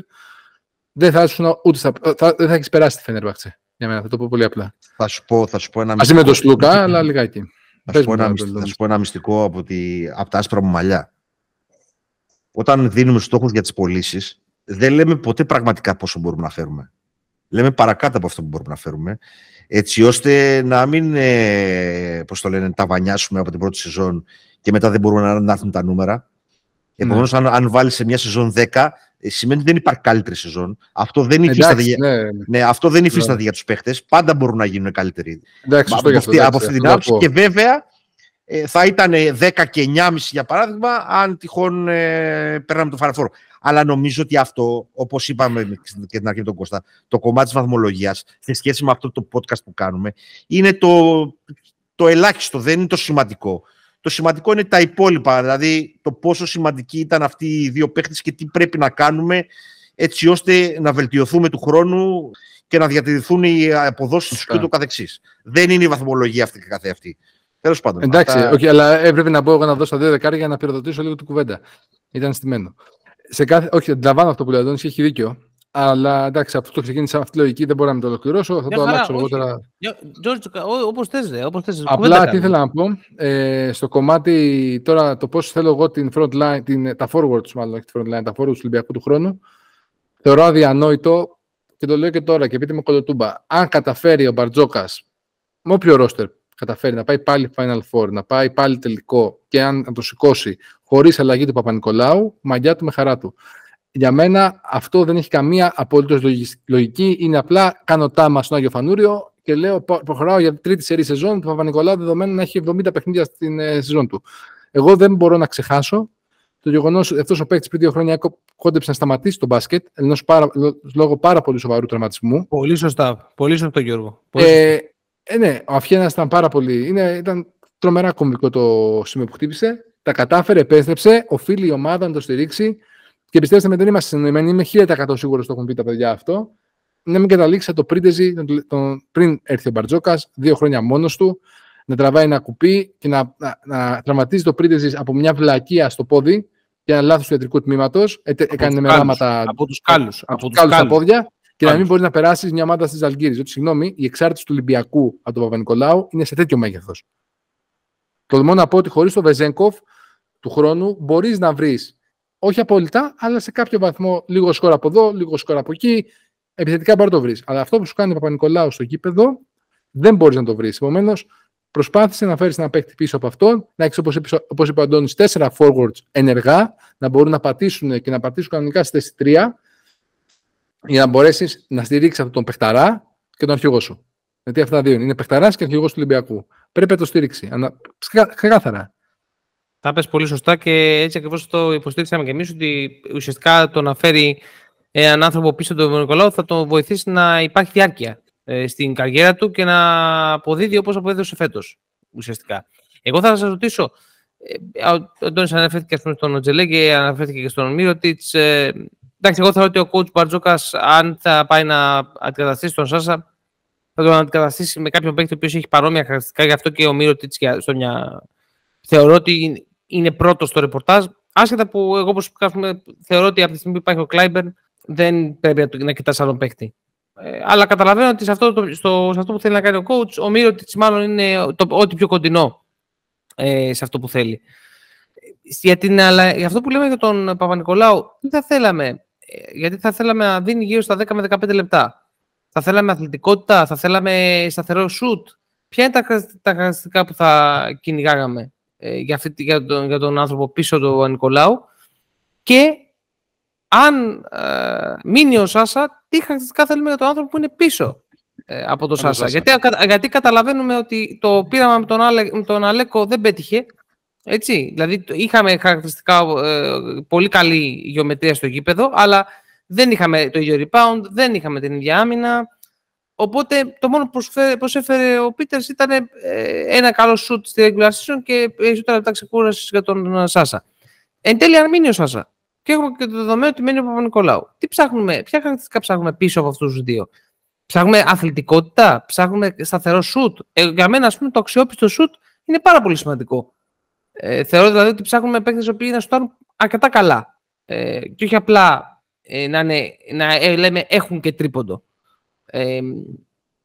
δεν θα, ήσουν, ούτε θα, θα, δεν θα έχεις περάσει τη Φενέρμπαξε. Για μένα, θα το πω πολύ απλά. Θα σου πω, θα σου πω ένα μυστικό. με το Σλούκα, αλλά λιγάκι. Θα σου, πω ένα, θα σου πω ένα μυστικό από, τη, από τα άσπρα μου μαλλιά. Όταν δίνουμε στόχους για τις πωλήσει, δεν λέμε ποτέ πραγματικά πόσο μπορούμε να φέρουμε. Λέμε παρακάτω από αυτό που μπορούμε να φέρουμε, έτσι ώστε να μην ε, πώς το λένε, τα βανιάσουμε από την πρώτη σεζόν και μετά δεν μπορούν να, να έρθουν τα νούμερα. Επομένως, αν, αν βάλεις σε μια σεζόν 10, ε, σημαίνει ότι δεν υπάρχει καλύτερη σεζόν. Αυτό δεν υφίσταται, για, ναι. ναι, αυτό δεν υφίσταται ναι. για τους παίχτες. Πάντα μπορούν να γίνουν καλύτεροι. Εντάξει, από, αυτή, από αυτή την άποψη. Και βέβαια ε, θα ήταν 10 και 9,5 για παράδειγμα, αν τυχόν ε, παίρναμε το φαραφόρο. Αλλά νομίζω ότι αυτό, όπως είπαμε και την αρχή τον Κώστα, το κομμάτι της βαθμολογίας, σε σχέση με αυτό το podcast που κάνουμε, είναι το, το ελάχιστο, δεν είναι το σημαντικό. Το σημαντικό είναι τα υπόλοιπα, δηλαδή το πόσο σημαντικοί ήταν αυτοί οι δύο παίχτες και τι πρέπει να κάνουμε έτσι ώστε να βελτιωθούμε του χρόνου και να διατηρηθούν οι αποδόσεις και το καθεξής. Δεν είναι η βαθμολογία αυτή και καθε αυτή. Τέλος πάντων. Εντάξει, αυτά... okay, αλλά έπρεπε να πω εγώ να δώσω δύο δεκάρια για να πυροδοτήσω λίγο την κουβέντα. Ήταν στημένο. Σε κάθε... Όχι, αντιλαμβάνω αυτό που λέει ο Αντώνης, έχει δίκιο. Αλλά εντάξει, αυτό το ξεκίνησα αυτή τη λογική, δεν μπορώ να το ολοκληρώσω. Θα το αλλάξω εγώ τώρα. Όπως θες, όπως θες. Απλά τι ήθελα να πω. Ε, στο κομμάτι τώρα το πώς θέλω εγώ την front line, την, τα forwards, μάλλον όχι τη front line, τα forwards του Ολυμπιακού του χρόνου. Θεωρώ αδιανόητο και το λέω και τώρα και πείτε με κολοτούμπα. Αν καταφέρει ο Μπαρτζόκας με όποιο ρόστερ καταφέρει να πάει πάλι Final Four, να πάει πάλι τελικό και αν να το σηκώσει χωρίς αλλαγή του Παπα-Νικολάου, μαγιά του με χαρά του για μένα αυτό δεν έχει καμία απολύτως λογική. Είναι απλά κάνω τάμα στον Άγιο Φανούριο και λέω προχωράω για τρίτη σερή σεζόν του Παπα-Νικολάου δεδομένου να έχει 70 παιχνίδια στην ε, σεζόν του. Εγώ δεν μπορώ να ξεχάσω το γεγονός ότι αυτό ο παίκτης πριν δύο χρόνια κόντεψε να σταματήσει το μπάσκετ ενός πάρα, λόγω πάρα πολύ σοβαρού τραυματισμού. Πολύ σωστά. Πολύ σωστό, Γιώργο. Πολύ ε, ε, ναι, ο Αφιένας ήταν πάρα πολύ. Είναι, ήταν τρομερά κομβικό το σημείο που χτύπησε. Τα κατάφερε, επέστρεψε. Οφείλει η ομάδα να το στηρίξει. Και πιστέψτε με, δεν είμαστε συνεννοημένοι. Είμαι 1000% σίγουρος ότι το έχουν πει τα παιδιά αυτό. Να μην καταλήξει το Πρίντεζι πριν έρθει ο Μπαρτζόκας, δύο χρόνια μόνος του, να τραβάει ένα κουπί και να, να, να τραυματίζει το Πρίντεζι από μια βλακεία στο πόδι για ένα λάθος του ιατρικού τμήματος. Έκανε μεράματα από τους κάλους από τους κάλους στα πόδια και να μην μπορείς να περάσεις μια ομάδα τη Αλγύρη. Ότι συγγνώμη, η εξάρτηση του Ολυμπιακού από τον Παπα-Νικολάου είναι σε τέτοιο μέγεθος. Τολμώ να πω ότι χωρίς τον Βεζέγκοφ του χρόνου μπορείς να βρεις όχι απόλυτα, αλλά σε κάποιο βαθμό λίγο σκορ από εδώ, λίγο σκορ από εκεί. Επιθετικά μπορεί να το βρεις. Αλλά αυτό που σου κάνει ο Παπα-Νικολάου στο γήπεδο δεν μπορείς να το βρεις. Επομένως, προσπάθησε να φέρεις ένα παίκτη πίσω από αυτόν, να έχεις όπως είπε ο Αντώνης, τέσσερα forwards ενεργά, να μπορούν να πατήσουν και να πατήσουν κανονικά στη θέση 3, για να μπορέσεις να στηρίξεις αυτόν τον παιχταρά και τον αρχηγό σου. Γιατί αυτά δύο είναι. Είναι παιχταράς και αρχηγός του Ολυμπιακού. Πρέπει να το στηρίξει. Ξεκάθαρα. Τα πες πολύ σωστά και έτσι ακριβώς το υποστήριξαμε και εμείς ότι ουσιαστικά το να φέρει έναν άνθρωπο πίσω τον Νικολάου θα τον βοηθήσει να υπάρχει διάρκεια ε, στην καριέρα του και να αποδίδει όπως αποδίδωσε φέτος ουσιαστικά. Εγώ θα σας ρωτήσω, ε, ο Αντώνης αναφέρθηκε πούμε, στον Οτζελέ και αναφέρθηκε και στον Μύρωτιτς. Ε, εντάξει, εγώ θεωρώ ότι ο coach Μπαρτζόκας αν θα πάει να αντικαταστήσει τον Σάσα θα τον αντικαταστήσει με κάποιον παίκτη ο οποίος έχει παρόμοια χαρακτηριστικά, γι' αυτό και ο Μύρωτιτς στο μια... Θεωρώ ότι είναι πρώτος στο ρεπορτάζ. Άσχετα που εγώ προσωπικά θεωρώ ότι από τη στιγμή που υπάρχει ο Κλάιμπερν δεν πρέπει να, να κοιτάς άλλον παίχτη. Ε, αλλά καταλαβαίνω ότι σε αυτό, το, στο, σε αυτό που θέλει να κάνει ο coach, ο Μύρωτιτς μάλλον είναι το, ό,τι πιο κοντινό ε, σε αυτό που θέλει. Για, την, αλλά, για αυτό που λέμε για τον Παπα-Νικολάου, τι θα θέλαμε. Ε, γιατί θα θέλαμε να δίνει γύρω στα 10 με 15 λεπτά. Θα θέλαμε αθλητικότητα, θα θέλαμε σταθερό σουτ. Ποια είναι τα, τα χαρακτηριστικά που θα κυνηγάγαμε ε, για, αυτή, για, τον, για τον άνθρωπο πίσω του Νικολάου; Και αν ε, μείνει ο Σάσα, τι χαρακτηριστικά θέλουμε για τον άνθρωπο που είναι πίσω ε, από τον Σάσα; Γιατί, γιατί καταλαβαίνουμε ότι το πείραμα με τον, Αλε, με τον Αλέκο δεν πέτυχε. Έτσι, δηλαδή είχαμε χαρακτηριστικά ε, πολύ καλή γεωμετρία στο γήπεδο, αλλά δεν είχαμε το ίδιο rebound, δεν είχαμε την ίδια άμυνα. Οπότε το μόνο που προσέφερε ο Πίτερς ήταν ε, ένα καλό σουτ στη regular season και περισσότερα λεπτά ξεκούρασης για τον Σάσα. Εν τέλει, αν μείνει ο Σάσα και έχουμε και το δεδομένο ότι μένει ο Παπα-Νικολάου, τι ψάχνουμε, ποια χαρακτηριστικά ψάχνουμε πίσω από αυτούς τους δύο; Ψάχνουμε αθλητικότητα, ψάχνουμε σταθερό σουτ. Ε, για μένα, ας πούμε, το αξιόπιστο σουτ είναι πάρα πολύ σημαντικό. Ε, θεωρώ δηλαδή ότι ψάχνουμε παίκτες που να σουτάρουν αρκετά καλά. Ε, και όχι απλά ε, να, είναι, να ε, λέμε έχουν και τρίποντο. Ε,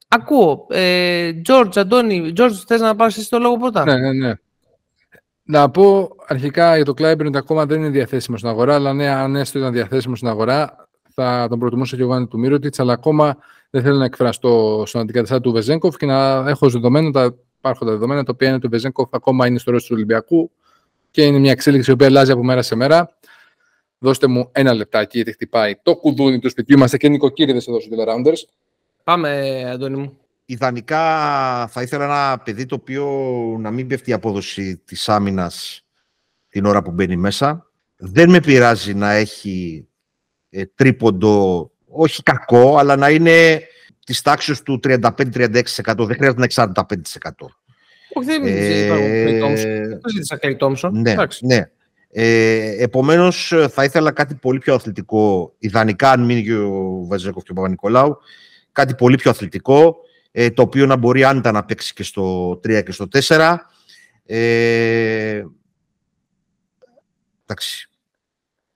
ακούω. Τζόρτζ, ε, Αντώνη, Τζόρτζ, θες να πάρεις εσύ το λόγο πρώτα; Ναι, ναι, ναι. Να πω αρχικά για το Κλάιμπερν ότι ακόμα δεν είναι διαθέσιμο στην αγορά, αλλά ναι, αν έστω ήταν διαθέσιμο στην αγορά, θα τον προτιμούσα και εγώ αν του Μύρωτιτς, αλλά ακόμα δεν θέλω να εκφραστώ στον αντικαταστάτη του Βεζέγκοφ και να έχω δεδομένα, τα υπάρχοντα δεδομένα, τα οποία είναι ότι ο Βεζέγκοφ ακόμα είναι στο ρόλο του Ολυμπιακού και είναι μια εξέλιξη η οποία αλλάζει από μέρα σε μέρα. Δώστε μου ένα λεπτάκι, γιατί χτυπάει το κουδούνι του σπιτιού. Είμαστε και νοικοκύριδες εδώ στου Rounders. Πάμε, Αντώνη μου. Ιδανικά θα ήθελα ένα παιδί το οποίο να μην πέφτει η απόδοση της άμυνας την ώρα που μπαίνει μέσα. Δεν με πειράζει να έχει ε, τρίποντο, όχι κακό, αλλά να είναι της τάξης του 35-36%. Δεν χρειάζεται να έχει 45%. Όχι, δεν ζήτησα Κέρι Τόμσον. Ναι, ναι. Ε, Επομένως, θα ήθελα κάτι πολύ πιο αθλητικό. Ιδανικά, αν μείνει και ο Βαζέκοφ και ο Παπα-Νικολάου, κάτι πολύ πιο αθλητικό, ε, το οποίο να μπορεί άνετα να παίξει και στο 3 και στο 4. Ε, εντάξει.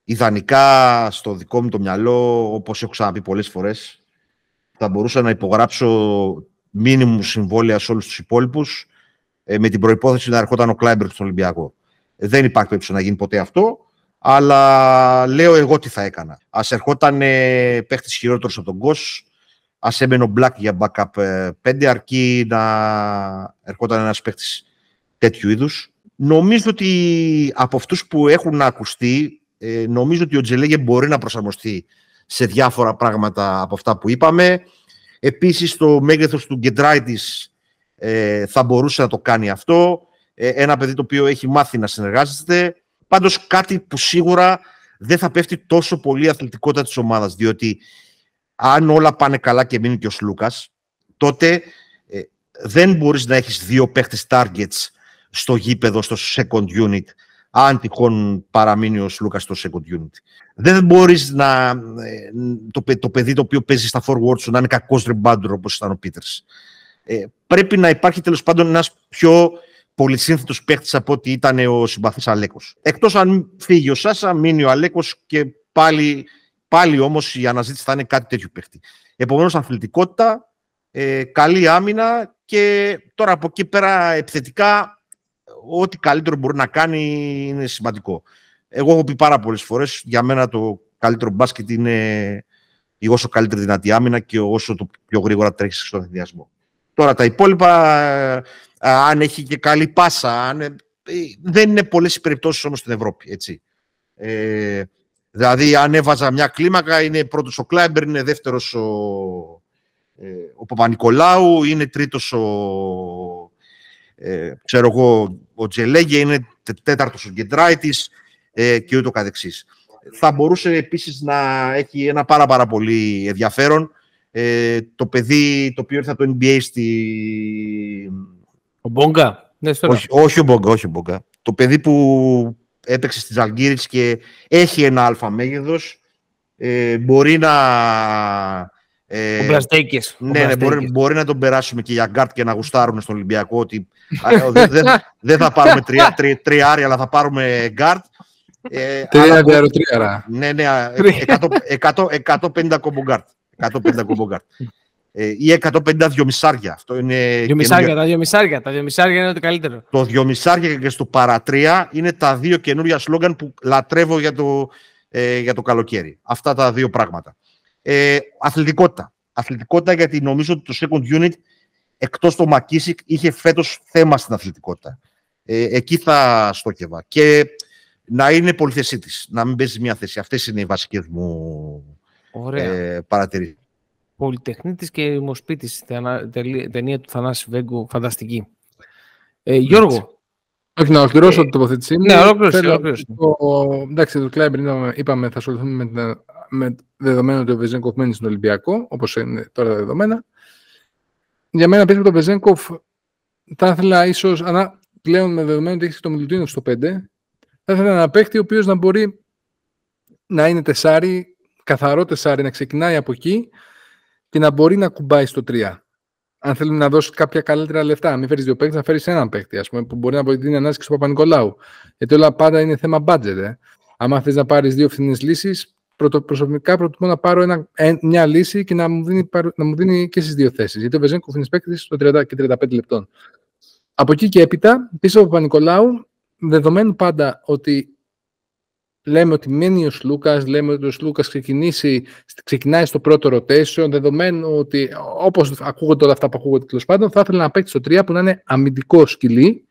Ιδανικά, στο δικό μου το μυαλό, όπως έχω ξαναπεί πολλές φορές, θα μπορούσα να υπογράψω μήνυμου συμβόλαια σε όλους τους υπόλοιπους, ε, με την προϋπόθεση να ερχόταν ο Κλάιμπερ στον Ολυμπιακό. Δεν υπάρχει περίπτωση να γίνει ποτέ αυτό, αλλά λέω εγώ τι θα έκανα. Α ερχόταν ε, παίχτης χειρότερος από τον Κος, ας έμενε ο Black για backup 5, ε, αρκεί να ερχόταν ένας παίχτης τέτοιου είδους. Νομίζω ότι από αυτούς που έχουν ακουστεί, ε, νομίζω ότι ο Τζελέγε μπορεί να προσαρμοστεί σε διάφορα πράγματα από αυτά που είπαμε. Επίσης, το μέγεθος του Γκεντράιτης ε, θα μπορούσε να το κάνει αυτό. Ε, ένα παιδί το οποίο έχει μάθει να συνεργάζεται. Πάντως κάτι που σίγουρα δεν θα πέφτει τόσο πολύ η αθλητικότητα της ομάδας, διότι αν όλα πάνε καλά και μείνει και ο Σλούκας, τότε ε, δεν μπορείς να έχεις δύο παίχτες targets στο γήπεδο, στο second unit, αν τυχόν παραμείνει ο Σλούκας στο second unit. Δεν μπορείς να. Ε, το, το παιδί το οποίο παίζει στα forward σου να είναι κακός rebounder όπως ήταν ο Πίτερς. Ε, πρέπει να υπάρχει τέλος πάντων ένας πιο πολυσύνθετος παίχτη από ό,τι ήταν ο συμπαθής Αλέκος. Εκτός αν φύγει ο Σάσα, μείνει ο Αλέκος και πάλι, πάλι όμως η αναζήτηση θα είναι κάτι τέτοιο παίχτη. Επομένως, αθλητικότητα, ε, καλή άμυνα και τώρα από εκεί πέρα επιθετικά ό,τι καλύτερο μπορεί να κάνει είναι σημαντικό. Εγώ έχω πει πάρα πολλές φορές, για μένα το καλύτερο μπάσκετ είναι η όσο καλύτερη δυνατή άμυνα και όσο το πιο γρήγορα τρέχεις στον ενδιασμό. Τώρα τα υπόλοιπα, ε, αν έχει και καλή πάσα, αν, ε, δεν είναι πολλές οι περιπτώσεις όμως στην Ευρώπη. Έτσι. Ε, δηλαδή, αν έβαζα μια κλίμακα, είναι πρώτος ο Κλάιμπερ, είναι δεύτερος ο, ε, ο Παπα-Νικολάου, είναι τρίτος ο, ε, ξέρω εγώ, ο Τζελέγε, είναι τέταρτος ο Γκεντράιτις ε, και ούτω καθεξής. Θα μπορούσε επίσης να έχει ένα πάρα πάρα πολύ ενδιαφέρον ε, το παιδί το οποίο ήρθε από το NBA στη... Ο Μπόγκα. Ναι, όχι, όχι ο Μπόγκα, όχι ο Μπόγκα. Το παιδί που έπαιξε στη Ζαλγκίρις και έχει ένα άλφα μέγεθος ε, μπορεί να ε, ο Μπραζντέικις. Ναι, ναι μπορεί, μπορεί, να τον περάσουμε και για γκαρντ και να γουστάρουν στον Ολυμπιακό ότι δεν δε, δε θα πάρουμε τρία, τρία, τριάρια, αλλά θα πάρουμε γκαρντ. Ε, τρία τριάρα. Ναι, ναι, 100, 150 combo guard. 150 combo guard. Ε, ή 150 δυομισάρια. Αυτό είναι δυομισάρια, τα δυομισάρια. Τα δυομισάρια είναι το καλύτερο. Το δυομισάρια και στο παρά τρία είναι τα δύο καινούργια σλόγκαν που λατρεύω για το, ε, για το καλοκαίρι. Αυτά τα δύο πράγματα. Ε, αθλητικότητα. Αθλητικότητα γιατί νομίζω ότι το second unit εκτός το Μακίσικ είχε φέτος θέμα στην αθλητικότητα. Ε, εκεί θα στόκευα. Και να είναι πολυθεσίτης, να μην παίζεις μια θέση. Αυτές είναι οι βασικές μου ε, παρατηρήσεις. Πολυτεχνίτης και δημοσπίτη ταινία του Θανάση Βέγκου, φανταστική. Ε, Γιώργο. Όχι, να ολοκληρώσω ε, την τοποθέτησή μου. Ναι, ολοκληρώσω. Εντάξει, το Κλάιμπ είπαμε θα ασχοληθούμε με, με δεδομένο ότι ο Βεζέγκοφ μένει στον Ολυμπιακό, όπως είναι τώρα τα δεδομένα. Για μένα πίσω το Βεζέγκοφ θα ήθελα ίσως, αλλά πλέον με δεδομένο ότι έχει το Μιλουτίνο στο 5, θα ήθελα ένα παίχτη ο οποίος να μπορεί να είναι τεσάρι, καθαρό τεσάρι, να ξεκινάει από εκεί και να μπορεί να κουμπάει στο 3. Αν θέλει να δώσει κάποια καλύτερα λεφτά, μην φέρεις δύο παίκτες, να φέρεις έναν παίκτη, ας πούμε, που μπορεί να βοηθήσει την ανάσκηση του Παπα-Νικολάου. Γιατί όλα πάντα είναι θέμα budget. Ε. Αν θες να πάρεις δύο φθηνές λύσεις, προσωπικά προτιμώ να πάρω ένα, μια λύση και να μου δίνει, να μου δίνει και στις δύο θέσεις. Γιατί ο Βεζέγκο είναι παίκτης στο 30 και 35 λεπτών. Από εκεί και έπειτα, πίσω από Παπα-Νικολάου, δεδομένου πάντα ότι λέμε ότι μένει ο Σλούκας, λέμε ότι ο Σλούκας ξεκινάει στο πρώτο rotation, δεδομένου ότι όπως ακούγονται όλα αυτά που ακούγονται τέλος πάντων, θα ήθελα να παίξει στο 3 που να είναι αμυντικό σκυλί,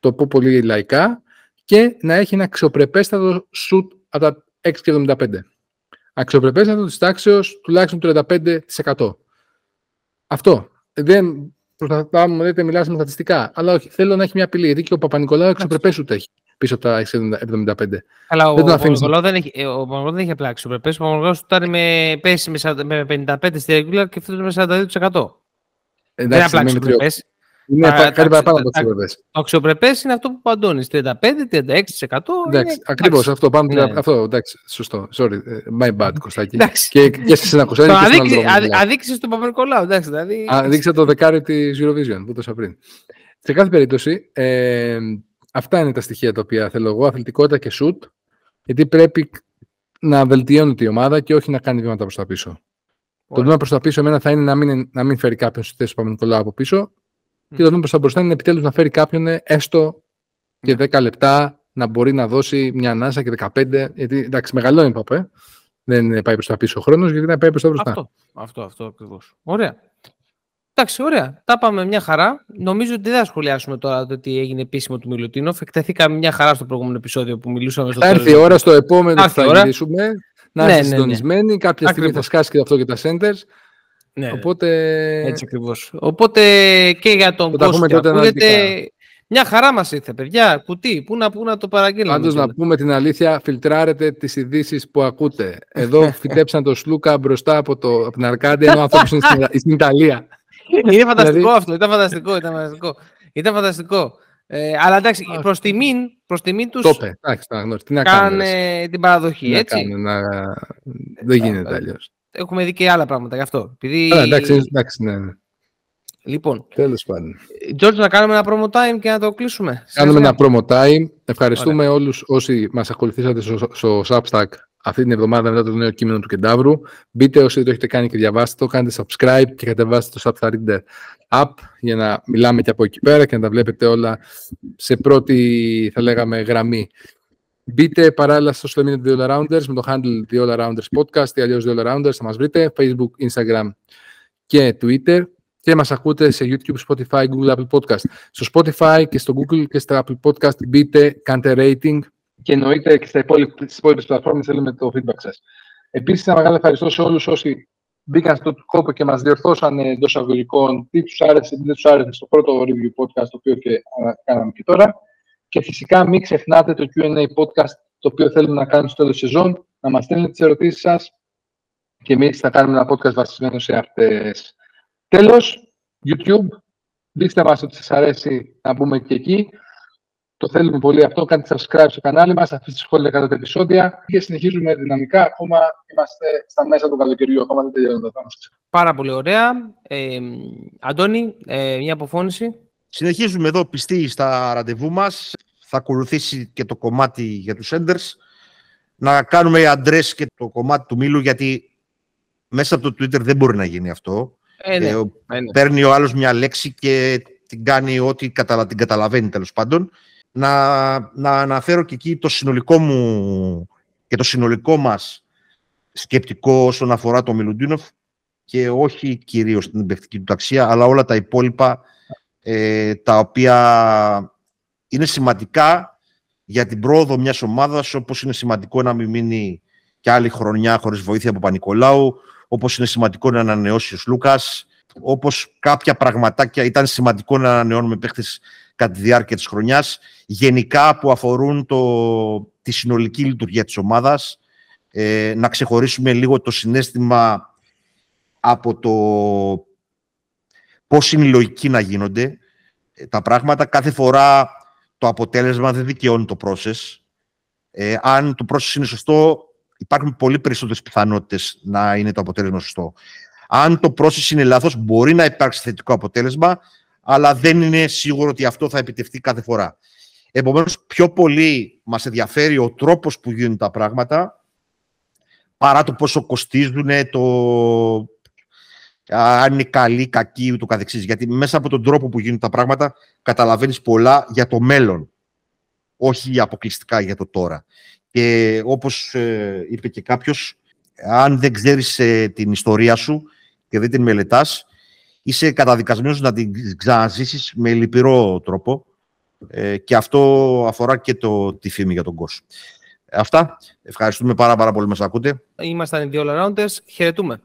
το πω πολύ λαϊκά, και να έχει ένα αξιοπρεπέστατο σουτ από τα 6,75. Αξιοπρεπέστατο της τάξεως τουλάχιστον 35%. Αυτό. Δεν προσπαθώ να δείτε, μιλάω με στατιστικά. Αλλά όχι, θέλω να έχει μια απειλή. Γιατί και ο Παπα-Νικολάου αξιοπρεπές έχει πίσω από τα 75. Αλλά ο Παπα-Νικολάου δεν έχει, ε, ο δεν έχει απλά αξιοπρεπέ. Ο Παπα-Νικολάου ήταν με, πέσει με 55 στη regular και αυτό με 42%. Εντάξει, δεν είναι απλά αξιοπρεπέ. Είναι α, κάτι παραπάνω από αξιοπρεπέ. Το αξιοπρεπέ είναι αυτό που παντώνεις. 35-36%. Εντάξει, ακριβώς αυτό. Πάμε ναι. αυτό. Εντάξει, σωστό. Sorry. Ε, my bad, Κωστάκη. και, και εσύ να ακούσατε. Αδείξε τον Παπα-Νικολάου. Δηλαδή... Αδείξε το δεκάρι της Eurovision που έδωσα πριν. Σε κάθε περίπτωση, ε, αυτά είναι τα στοιχεία τα οποία θέλω εγώ. Αθλητικότητα και shoot. Γιατί πρέπει να βελτιώνεται η ομάδα και όχι να κάνει βήματα προς τα πίσω. Το βήμα προς τα πίσω εμένα θα είναι να μην, να μην φέρει κάποιον στη θέση του Παπα-Νικολάου από πίσω και το βήμα προς τα μπροστά είναι επιτέλους να φέρει κάποιον έστω και 10 λεπτά να μπορεί να δώσει μια ανάσα και 15. Γιατί εντάξει, μεγαλώνει παπέ. Δεν πάει προς τα πίσω ο χρόνος, γιατί να πάει προς τα μπροστά. Αυτό, αυτό, αυτό ακριβώς. Ωραία. Εντάξει, ωραία. Τα πάμε μια χαρά. Νομίζω ότι δεν θα σχολιάσουμε τώρα το τι έγινε επίσημο του Μιλουτίνοφ. Εκτεθήκαμε μια χαρά στο προηγούμενο επεισόδιο που μιλούσαμε στο Θα έρθει η ώρα στο επόμενο που θα μιλήσουμε. Να ναι, είστε ναι, ναι. συντονισμένοι. Κάποια στιγμή θα σκάσει και αυτό και τα centers. Ναι, Οπότε... Έτσι ακριβώς. Οπότε και για τον κόσμο που ακούγεται, μια χαρά μας ήρθε, παιδιά. Κουτί, πού να, πού να το παραγγείλουμε. Πάντως να πούμε την αλήθεια, φιλτράρετε τις ειδήσεις που ακούτε. Εδώ φυτέψαν τον Σλούκα μπροστά από, το, από την Αρκάντια, ενώ ο άνθρωπος είναι στην, Ιταλία. Είναι φανταστικό δηλαδή- αυτό. Ήταν φανταστικό. Ήταν φανταστικό. Ήταν φανταστικό. Ε, αλλά εντάξει, προς τιμήν, προς τιμήν τους το εντάξει, τι να κάνε την παραδοχή, τι έτσι. Να να... Δεν γίνεται αλλιώς έχουμε δει και άλλα πράγματα γι' αυτό. Επειδή... Α, εντάξει, εντάξει, ναι, ναι. Λοιπόν, τέλος πάντων. George, να κάνουμε ένα promo time και να το κλείσουμε. Κάνουμε ένα promo time. Ευχαριστούμε Ωραία. όλους όσοι μας ακολουθήσατε στο, στο Substack αυτή την εβδομάδα μετά το νέο κείμενο του Κεντάβρου. Μπείτε όσοι δεν το έχετε κάνει και διαβάστε το, κάντε subscribe και κατεβάστε το Substack Reader app για να μιλάμε και από εκεί πέρα και να τα βλέπετε όλα σε πρώτη, θα λέγαμε, γραμμή. Μπείτε παράλληλα στο social media The All Arounders με το handle The All Arounders Podcast ή αλλιώς The All Arounders θα μας βρείτε, Facebook, Instagram και Twitter και μας ακούτε σε YouTube, Spotify, Google, Apple Podcast. Στο Spotify και στο Google και στο Apple Podcast μπείτε, κάντε rating και εννοείται και στις υπόλοιπες πλατφόρμες θέλουμε το feedback σας. Επίσης, ένα μεγάλο ευχαριστώ σε όλους όσοι μπήκαν στον κόπο και μας διορθώσαν εντός αγωγικών τι τους άρεσε, τι δεν τους άρεσε στο πρώτο review podcast το οποίο και κάναμε και τώρα. Και φυσικά μην ξεχνάτε το Q&A podcast το οποίο θέλουμε να κάνουμε στο τέλος σεζόν, να μας στέλνετε τις ερωτήσεις σας και εμείς θα κάνουμε ένα podcast βασισμένο σε αυτές. Τέλος, YouTube, δείξτε μας ότι σας αρέσει να μπούμε και εκεί. Το θέλουμε πολύ αυτό. Κάντε subscribe στο κανάλι μας, αφήστε σχόλια κατά τα επεισόδια και συνεχίζουμε δυναμικά. Ακόμα είμαστε στα μέσα του καλοκαιριού, ακόμα δεν τελειώνουμε τα Πάρα πολύ ωραία. Ε, Αντώνη, ε, μια αποφώνηση. Συνεχίζουμε εδώ πιστοί στα ραντεβού μας. Θα ακολουθήσει και το κομμάτι για τους senders. Να κάνουμε αντρές και το κομμάτι του Μήλου, γιατί μέσα από το Twitter δεν μπορεί να γίνει αυτό. Ε, ναι. Ε, ε ναι. Παίρνει ο άλλος μια λέξη και την κάνει ό,τι την καταλαβαίνει τέλος πάντων. Να, να αναφέρω και εκεί το συνολικό μου και το συνολικό μας σκεπτικό όσον αφορά το Μιλουντίνοφ και όχι κυρίως την εμπευτική του ταξία, αλλά όλα τα υπόλοιπα ε, τα οποία είναι σημαντικά για την πρόοδο μιας ομάδας, όπως είναι σημαντικό να μην μείνει και άλλη χρονιά χωρίς βοήθεια από Πανικολάου, όπως είναι σημαντικό να ανανεώσει ο Λούκας, όπως κάποια πραγματάκια ήταν σημαντικό να ανανεώνουμε παίχτες κατά τη διάρκεια της χρονιάς, γενικά που αφορούν το, τη συνολική λειτουργία της ομάδας, ε, να ξεχωρίσουμε λίγο το συνέστημα από το πώς είναι λογική να γίνονται ε, τα πράγματα. Κάθε φορά το αποτέλεσμα δεν δικαιώνει το process. Ε, αν το process είναι σωστό, υπάρχουν πολύ περισσότερες πιθανότητες να είναι το αποτέλεσμα σωστό. Αν το process είναι λάθος, μπορεί να υπάρξει θετικό αποτέλεσμα, αλλά δεν είναι σίγουρο ότι αυτό θα επιτευχθεί κάθε φορά. Επομένως, πιο πολύ μας ενδιαφέρει ο τρόπος που γίνουν τα πράγματα, παρά το πόσο κοστίζουν, το αν είναι καλή, κακή, ούτω καθεξής. Γιατί μέσα από τον τρόπο που γίνουν τα πράγματα καταλαβαίνεις πολλά για το μέλλον, όχι αποκλειστικά για το τώρα. Και όπως ε, είπε και κάποιος, αν δεν ξέρεις ε, την ιστορία σου και δεν την μελετάς, είσαι καταδικασμένος να την ξαναζήσεις με λυπηρό τρόπο ε, και αυτό αφορά και το, τη φήμη για τον κόσμο. Αυτά. Ευχαριστούμε πάρα, πάρα πολύ που μας ακούτε. Ήμασταν οι δύο Rounders. Χαιρετούμε.